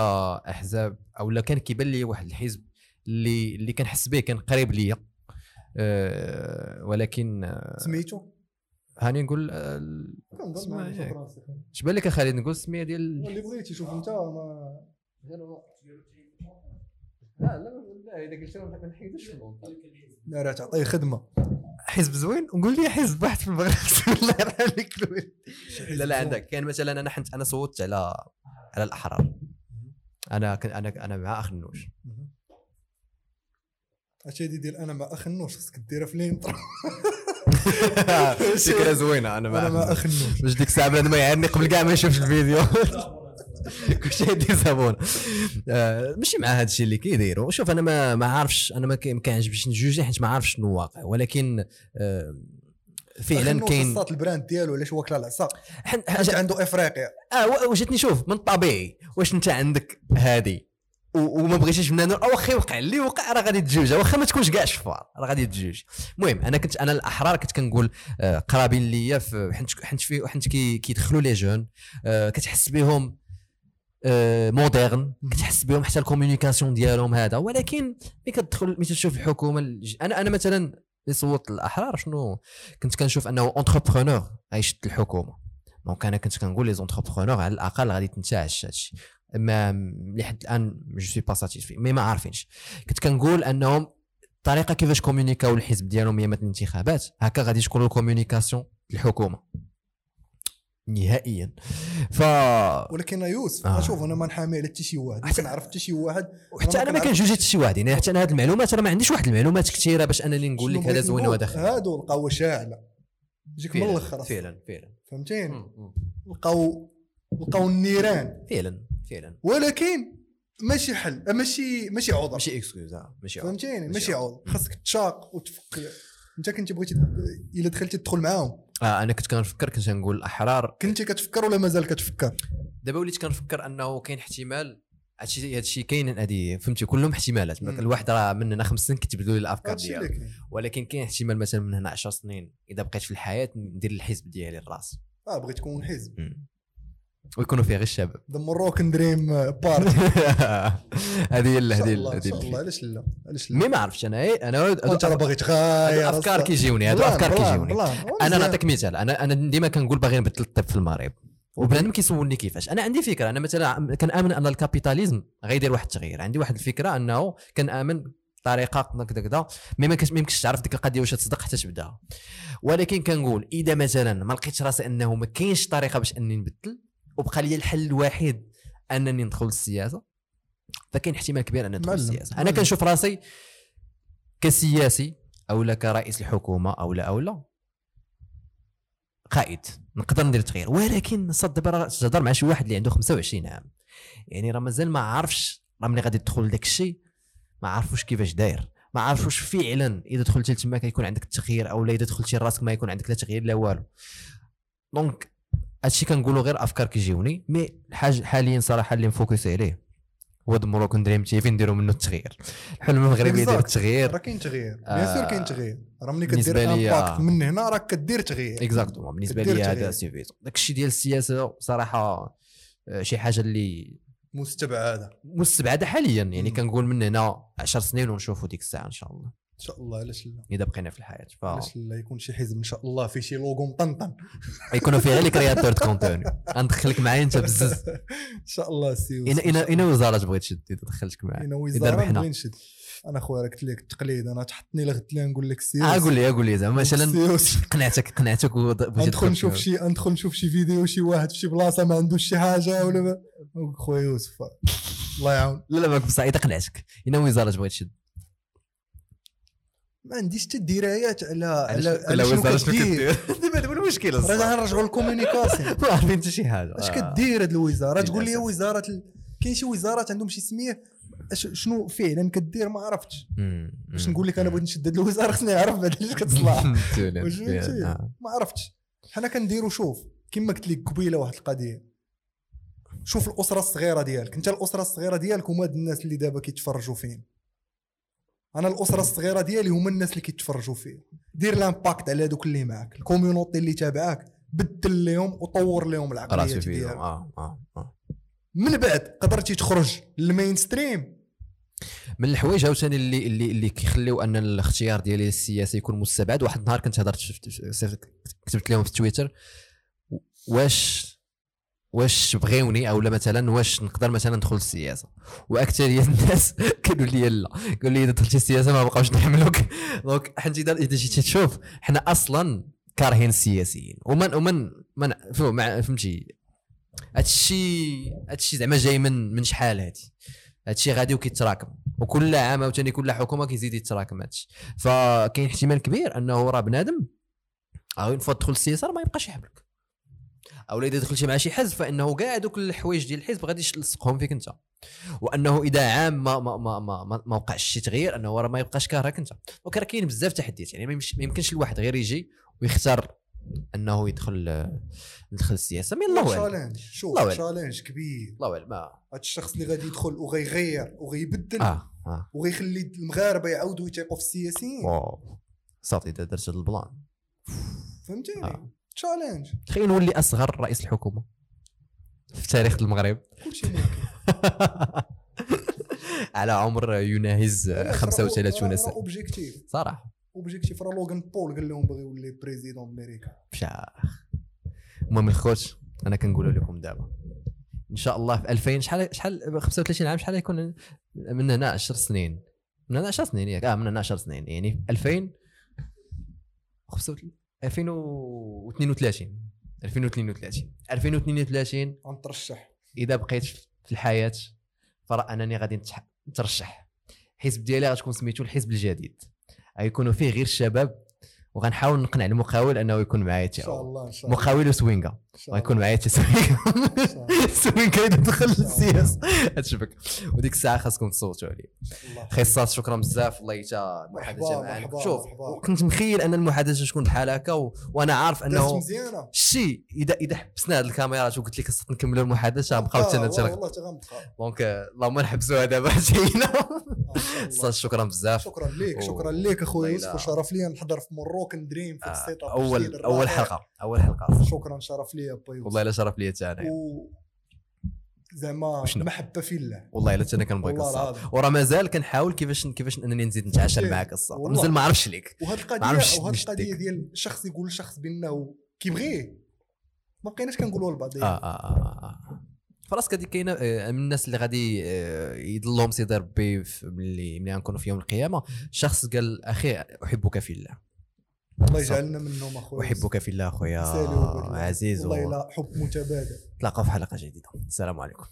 أحزاب أو لا كان كيبان لي واحد الحزب اللي اللي كنحس به كان قريب ليا. ولكن آه، سميتو؟ هاني نقول آه، ال- كنظن اسمع ما ياك. نشوف راسي. اش بان لك خالد نقول السميه ديال اللي بغيتي شوف انت ما لا لا إذا قلت ما نحيدوش لا راه تعطيه خدمة. حزب زوين؟ ونقول لي حزب واحد في المغرب. الله يرحم لك لا لا عندك. كان مثلا أنا حنت أنا صوتت على على الأحرار. أنا أنا أنا مع أخ النوش. هادشي هادي ديال أنا مع اخ النوش خصك ديرها في الإنترو. فكرة زوينة أنا أنا مع اخ النوش باش ديك الساعة بنادم ما يعرني قبل كاع ما يشوفش الفيديو. كلشي يدير صابون آه، ماشي مع هذا الشيء اللي كيديروا شوف أنا ما ما عارفش أنا ما كي- ما كيعجبنيش نجوجي حيت ما عارفش شنو واقع. ولكن آه، فعلا كاين صات البراند ديالو علاش واكله العصا؟ حن- حاجة عنده افريقيا آه و- وجاتني شوف من الطبيعي واش أنت عندك هادي؟ و- وما بغيتيش بنادم أو واخا يوقع اللي وقع راه غادي تجوج واخا ما تكونش كاع شفار راه غادي تجوج المهم أنا كنت أنا الأحرار كنت كنقول آه، قرابين ليا حنت حنت في حنت كي كيدخلوا لي جون آه، كتحس بهم آه، moderne كتحس بهم حتى ال communication ديالهم هذا. ولكن ملي كتدخل ملي تشوف الحكومة أنا أنا مثلا اللي صوت الأحرار شنو؟ كنت كنشوف أنه entrepreneur غيشد الحكومة. donc أنا كنت كنقول les entrepreneurs على الأقل غادي تنتعش هادشي. mais لحد الآن je suis pas satisfait mais ما عارفينش. كنت كنقول أنهم الطريقة كيفاش كومونيكاو الحزب ديالهم ايامات الانتخابات. هكا غادي تكون ال communication الحكومة. نهائيا. ف ولكن يوسف آه. شوف أنا ما نحامي على حتى شي واحد. ما حتى- كنعرف حتى شي واحد. وحتى أنا ما. كنجوجي حتى شي واحد. يعني حتى أنا هاد المعلومات راه ما عنديش واحد المعلومات كثيرة باش انني نقول لك هذا زوين؟ وهذا خايب هادو لقاو شاعلة. يجيك من الأخر. فعلا فعلا. مم. لقاو لقاو النيران فعلا فعلا. ولكن ماشي حل ماشي ماشي عذر ماشي excuse آه، ماشي عذر. فهمتيني؟ ماشي. عذر خاصك تشاق وتفكر انت كنتي بغيتي إلا دخلتي تدخل معاهم. آه أنا كنت كنفكر كنت نقول الاحرار كنتي كتفكر ولا مازال كتفكر؟ دابا وليت كنفكر أنه كاين احتمال هادشي هادشي كاين هادي فهمتي كلهم احتمالات. الواحد راه من هنا خمس سنين كتبدلوا لي الأفكار كاين. ولكن كاين احتمال مثلا من هنا 10 سنين إذا بقيت في الحياة ندير الحزب ديالي الراس آه بغيت تكون حزب. ويكونوا فيها غير الشباب the Moroccan Dream Party هذه هي هذه هذه إن شاء الله علاش لا؟ علاش لا؟ mais ما عرفتش أنا. إيه، أنا راه باغي تغير أفكار. كيجيوني هادو أفكار كيجيوني. أنا. نعطيك مثال. أنا أنا ديما كنقول باغي نبدل الطب في المغرب. وبنادم كيسولني كيفاش. أنا عندي فكرة. أنا مثلا كنامن أن ال capitalisme غيدير واحد التغيير. عندي واحد الفكرة أنه كنامن طريقة كذا كذا mais ما يمكنش ما يمكنش تعرف ديك القضية واش تصدق حتى تبداها ولكن كنقول إذا مثلا ما لقيتش راسي أنه ما كاينش طريقة باش أني نبدل وبقى لي الحل الوحيد أنني ندخل للسياسة. فكاين احتمال كبير ان ندخل للسياسة. أنا. كنشوف راسي كسياسي أو لا كرئيس الحكومة أو لا أو لا قائد نقدر ندير تغيير ولكن صد دابا راه تهضر مع شي واحد اللي عنده 25 عام. يعني راه مازال ما عارفش راه ملي غادي تدخل لداك الشيء ما عارفوش كيفاش داير. ما عارفش واش فعلا إذا دخلتي لتما كيكون عندك التغيير أو لا إذا دخلتي لراسك ما يكون عندك لا تغيير لا والو. donc هادشي كنقولوا غير أفكار كيجيوني mais حاج حاليا صراحة اللي مفوكس عليه هو The Moroccan Dream TV نديروا منه التغيير. الحلم المغربي يدير. التغيير. راه كاين تغيير. bien sûr كاين تغيير. راه ملي كدير impact. من هنا راك كدير تغيير. exactement بالنسبة لي هذا. c'est vision داك الشيء ديال السياسة صراحة آه، شي حاجة اللي مستبعدة. مستبعدة حاليا. يعني. كنقول من هنا 10 سنين ونشوفوا ديك الساعة إن شاء الله. إن شاء الله علاش لا؟ إذا بقينا في الحياة علاش لا؟ يكون شي حزب إن شاء الله فيه شي لوغو مطنطن. فيكونوا فيه غير les créateurs de contenu غندخلك معايا أنت بزز. إن شاء الله سي اين اين وزارة تبغي تشد إذا دخلتك معايا. اين إذا وزارة. نبغي نشد. أنا خويا راك قلت لك التقليد أنا تحطني لغد لي نقول لك سيوس آه قول لي قول لي زعما. مثلا قنعتك قنعتك ندخل نشوف شي ندخل نشوف شي فيديو شي واحد في شي بلاصة ما عندوش شي حاجة ولا خويا يوسف الله يعاون. لا لا ما بصح إذا قنعتك. اين وزارة تبغي تشد. ما عنديش حتى درايات على على على شنو وزاره شنو كدير دابا هذا هو المشكل راه. غنرجعوا لل communication ما عارفين حتى شي حاجة اش. كدير هاد الوزاره تقول لي. وزارة ال... كاين شي وزارات عندهم شي سمية اش- شنو فعلا كدير ما عرفتش. باش. نقول لك أنا بغيت نشد هاد الوزارة خصني نعرف بعد اش كتصلح؟ آه. ما عرفتش حنا كنديروا شوف كما قلت لك قبيلة واحد القضية شوف الأسرة الصغيرة ديالك أنت الأسرة الصغيرة ديالك هما الناس اللي دابا كيتفرجوا فين أنا الأسرة الصغيرة ديالي هما الناس اللي كيتفرجوا فيه. دير l'impact على دوك اللي معاك. ال community اللي تابعاك بدل لهم وطور لهم العقلية ديالك. آه آه آه. من بعد قدرتي تخرج لل mainstream من الحوايج عاوتاني اللي اللي اللي كيخليو أن الاختيار ديالي السياسي يكون مستبعد. واحد النهار كنت هضرت كتبت لهم في تويتر واش واش بغيوني أو لا مثلا واش نقدر مثلا ندخل السياسة وأكثرية الناس قالوا لي لا. قالوا لي إذا دخلتي السياسة ما بقاوش نحملوك. donc حيت اذا جيتي تشوف حنا أصلا كارهين السياسيين. ومن ومن من فهمتي؟ هادشي هادشي زعما جاي من من شحال هادي؟ هادشي غادي وكيتراكم. وكل عام عاوتاني كل حكومة كيزيد يتراكم هادشي. فكاين احتمال كبير أنه راه بنادم أو une fois تدخل السياسة ما يبقاش يحملك. أو اذا دخلتي مع شي حزب فإنه كاع دوك الحوايج ديال الحزب غادي يلصقهم فيك أنت. وأنه إذا عام ما ما ما ما, ما, ما وقعش شي تغيير أنه راه ما يبقاش كارهك أنت. donc راه كاين بزاف تحديات يعني ما يمكنش الواحد غير يجي ويختار أنه يدخل يدخل السياسة. mais الله أعلم. challenge شوف. challenge كبير. الله أعلم. ما هاد الشخص اللي غادي يدخل وغيغير وغيبدل آه آه. وغيخلي المغاربة يعاودوا يثيقوا في السياسيين. واو. صافي إذا درت هذا ال plan. فهمتيني آه. challenge تخيل نولي أصغر رئيس الحكومة في تاريخ المغرب. كلشي على عمر يناهز 35 سنة. objectif صراحة. objectif راه لوغان بول قال لهم بغى يولي président أمريكا. فشاخ المهم الخوت أنا كنقول لكم دابا. إن شاء الله في 2000 شحال شحال 35 عام شحال يكون؟ من هنا 10 سنين. من هنا 10 سنين ياك. آه من هنا 10 سنين. يعني في 2000 2032 2032 2032 غنترشح. إذا بقيت في الحياة فرأ أنني غادي نترشح. الحزب ديالي غتكون سميتو الحزب الجديد. غيكونوا فيه غير الشباب وغنحاول نقنع المقاول أنه يكون معايا إن شاء تا الله. إن شاء الله. مقاول وسوينغا غيكون. معايا تا سوينغا. سوينغا اذا دخل. للسياسه هتشبك وديك الساعة خاصكم تصوتوا عليه. خصاص شكرا بزاف. والله حتى المحادثة معنا شوف. كنت مخيل أن المحادثة تكون بحال هكا و... وأنا عارف أنه شي اذا إذا حبسنا هذه الكاميرات وقلت لك خصنا نكملوا المحادثة غنبقاو آه، حتى غنبقى دونك اللهم نحبسوها دابا جينا. آه. شكرا بزاف. شكرا لك و- شكرا لك اخويا يوسف وشرف لي نحضر في مروكن دريم في آه، السيت أب اول أول. حلقة أول حلقة. شكرا شرف لي با يوسف. والله إلا شرف لي و زعما؟ محبة في الله. والله إلا أنا كنبغيك العظيم. وراه مازال كنحاول كيفاش كيفاش أنني نزيد نتعاشر إيه، معاك والله. مازال ما عرفتش ليك. وهاد القضية وهاد. القضية ديال الشخص يقول لشخص بانه كيبغيه ما بقيناش كنقولوها لبعض آه آه آه, آه. فراسك هذيك كاينة آه، من الناس اللي غادي آه، يضلهم سيدي ربي ملي ملي غنكونوا في يوم القيامة. شخص قال أخي أحبك في الله. الله. يجعلنا منهم أخويا. أحبك في الله أخويا. عزيز. والله و- لا حب متبادل. نتلاقاو في حلقة جديدة. السلام عليكم.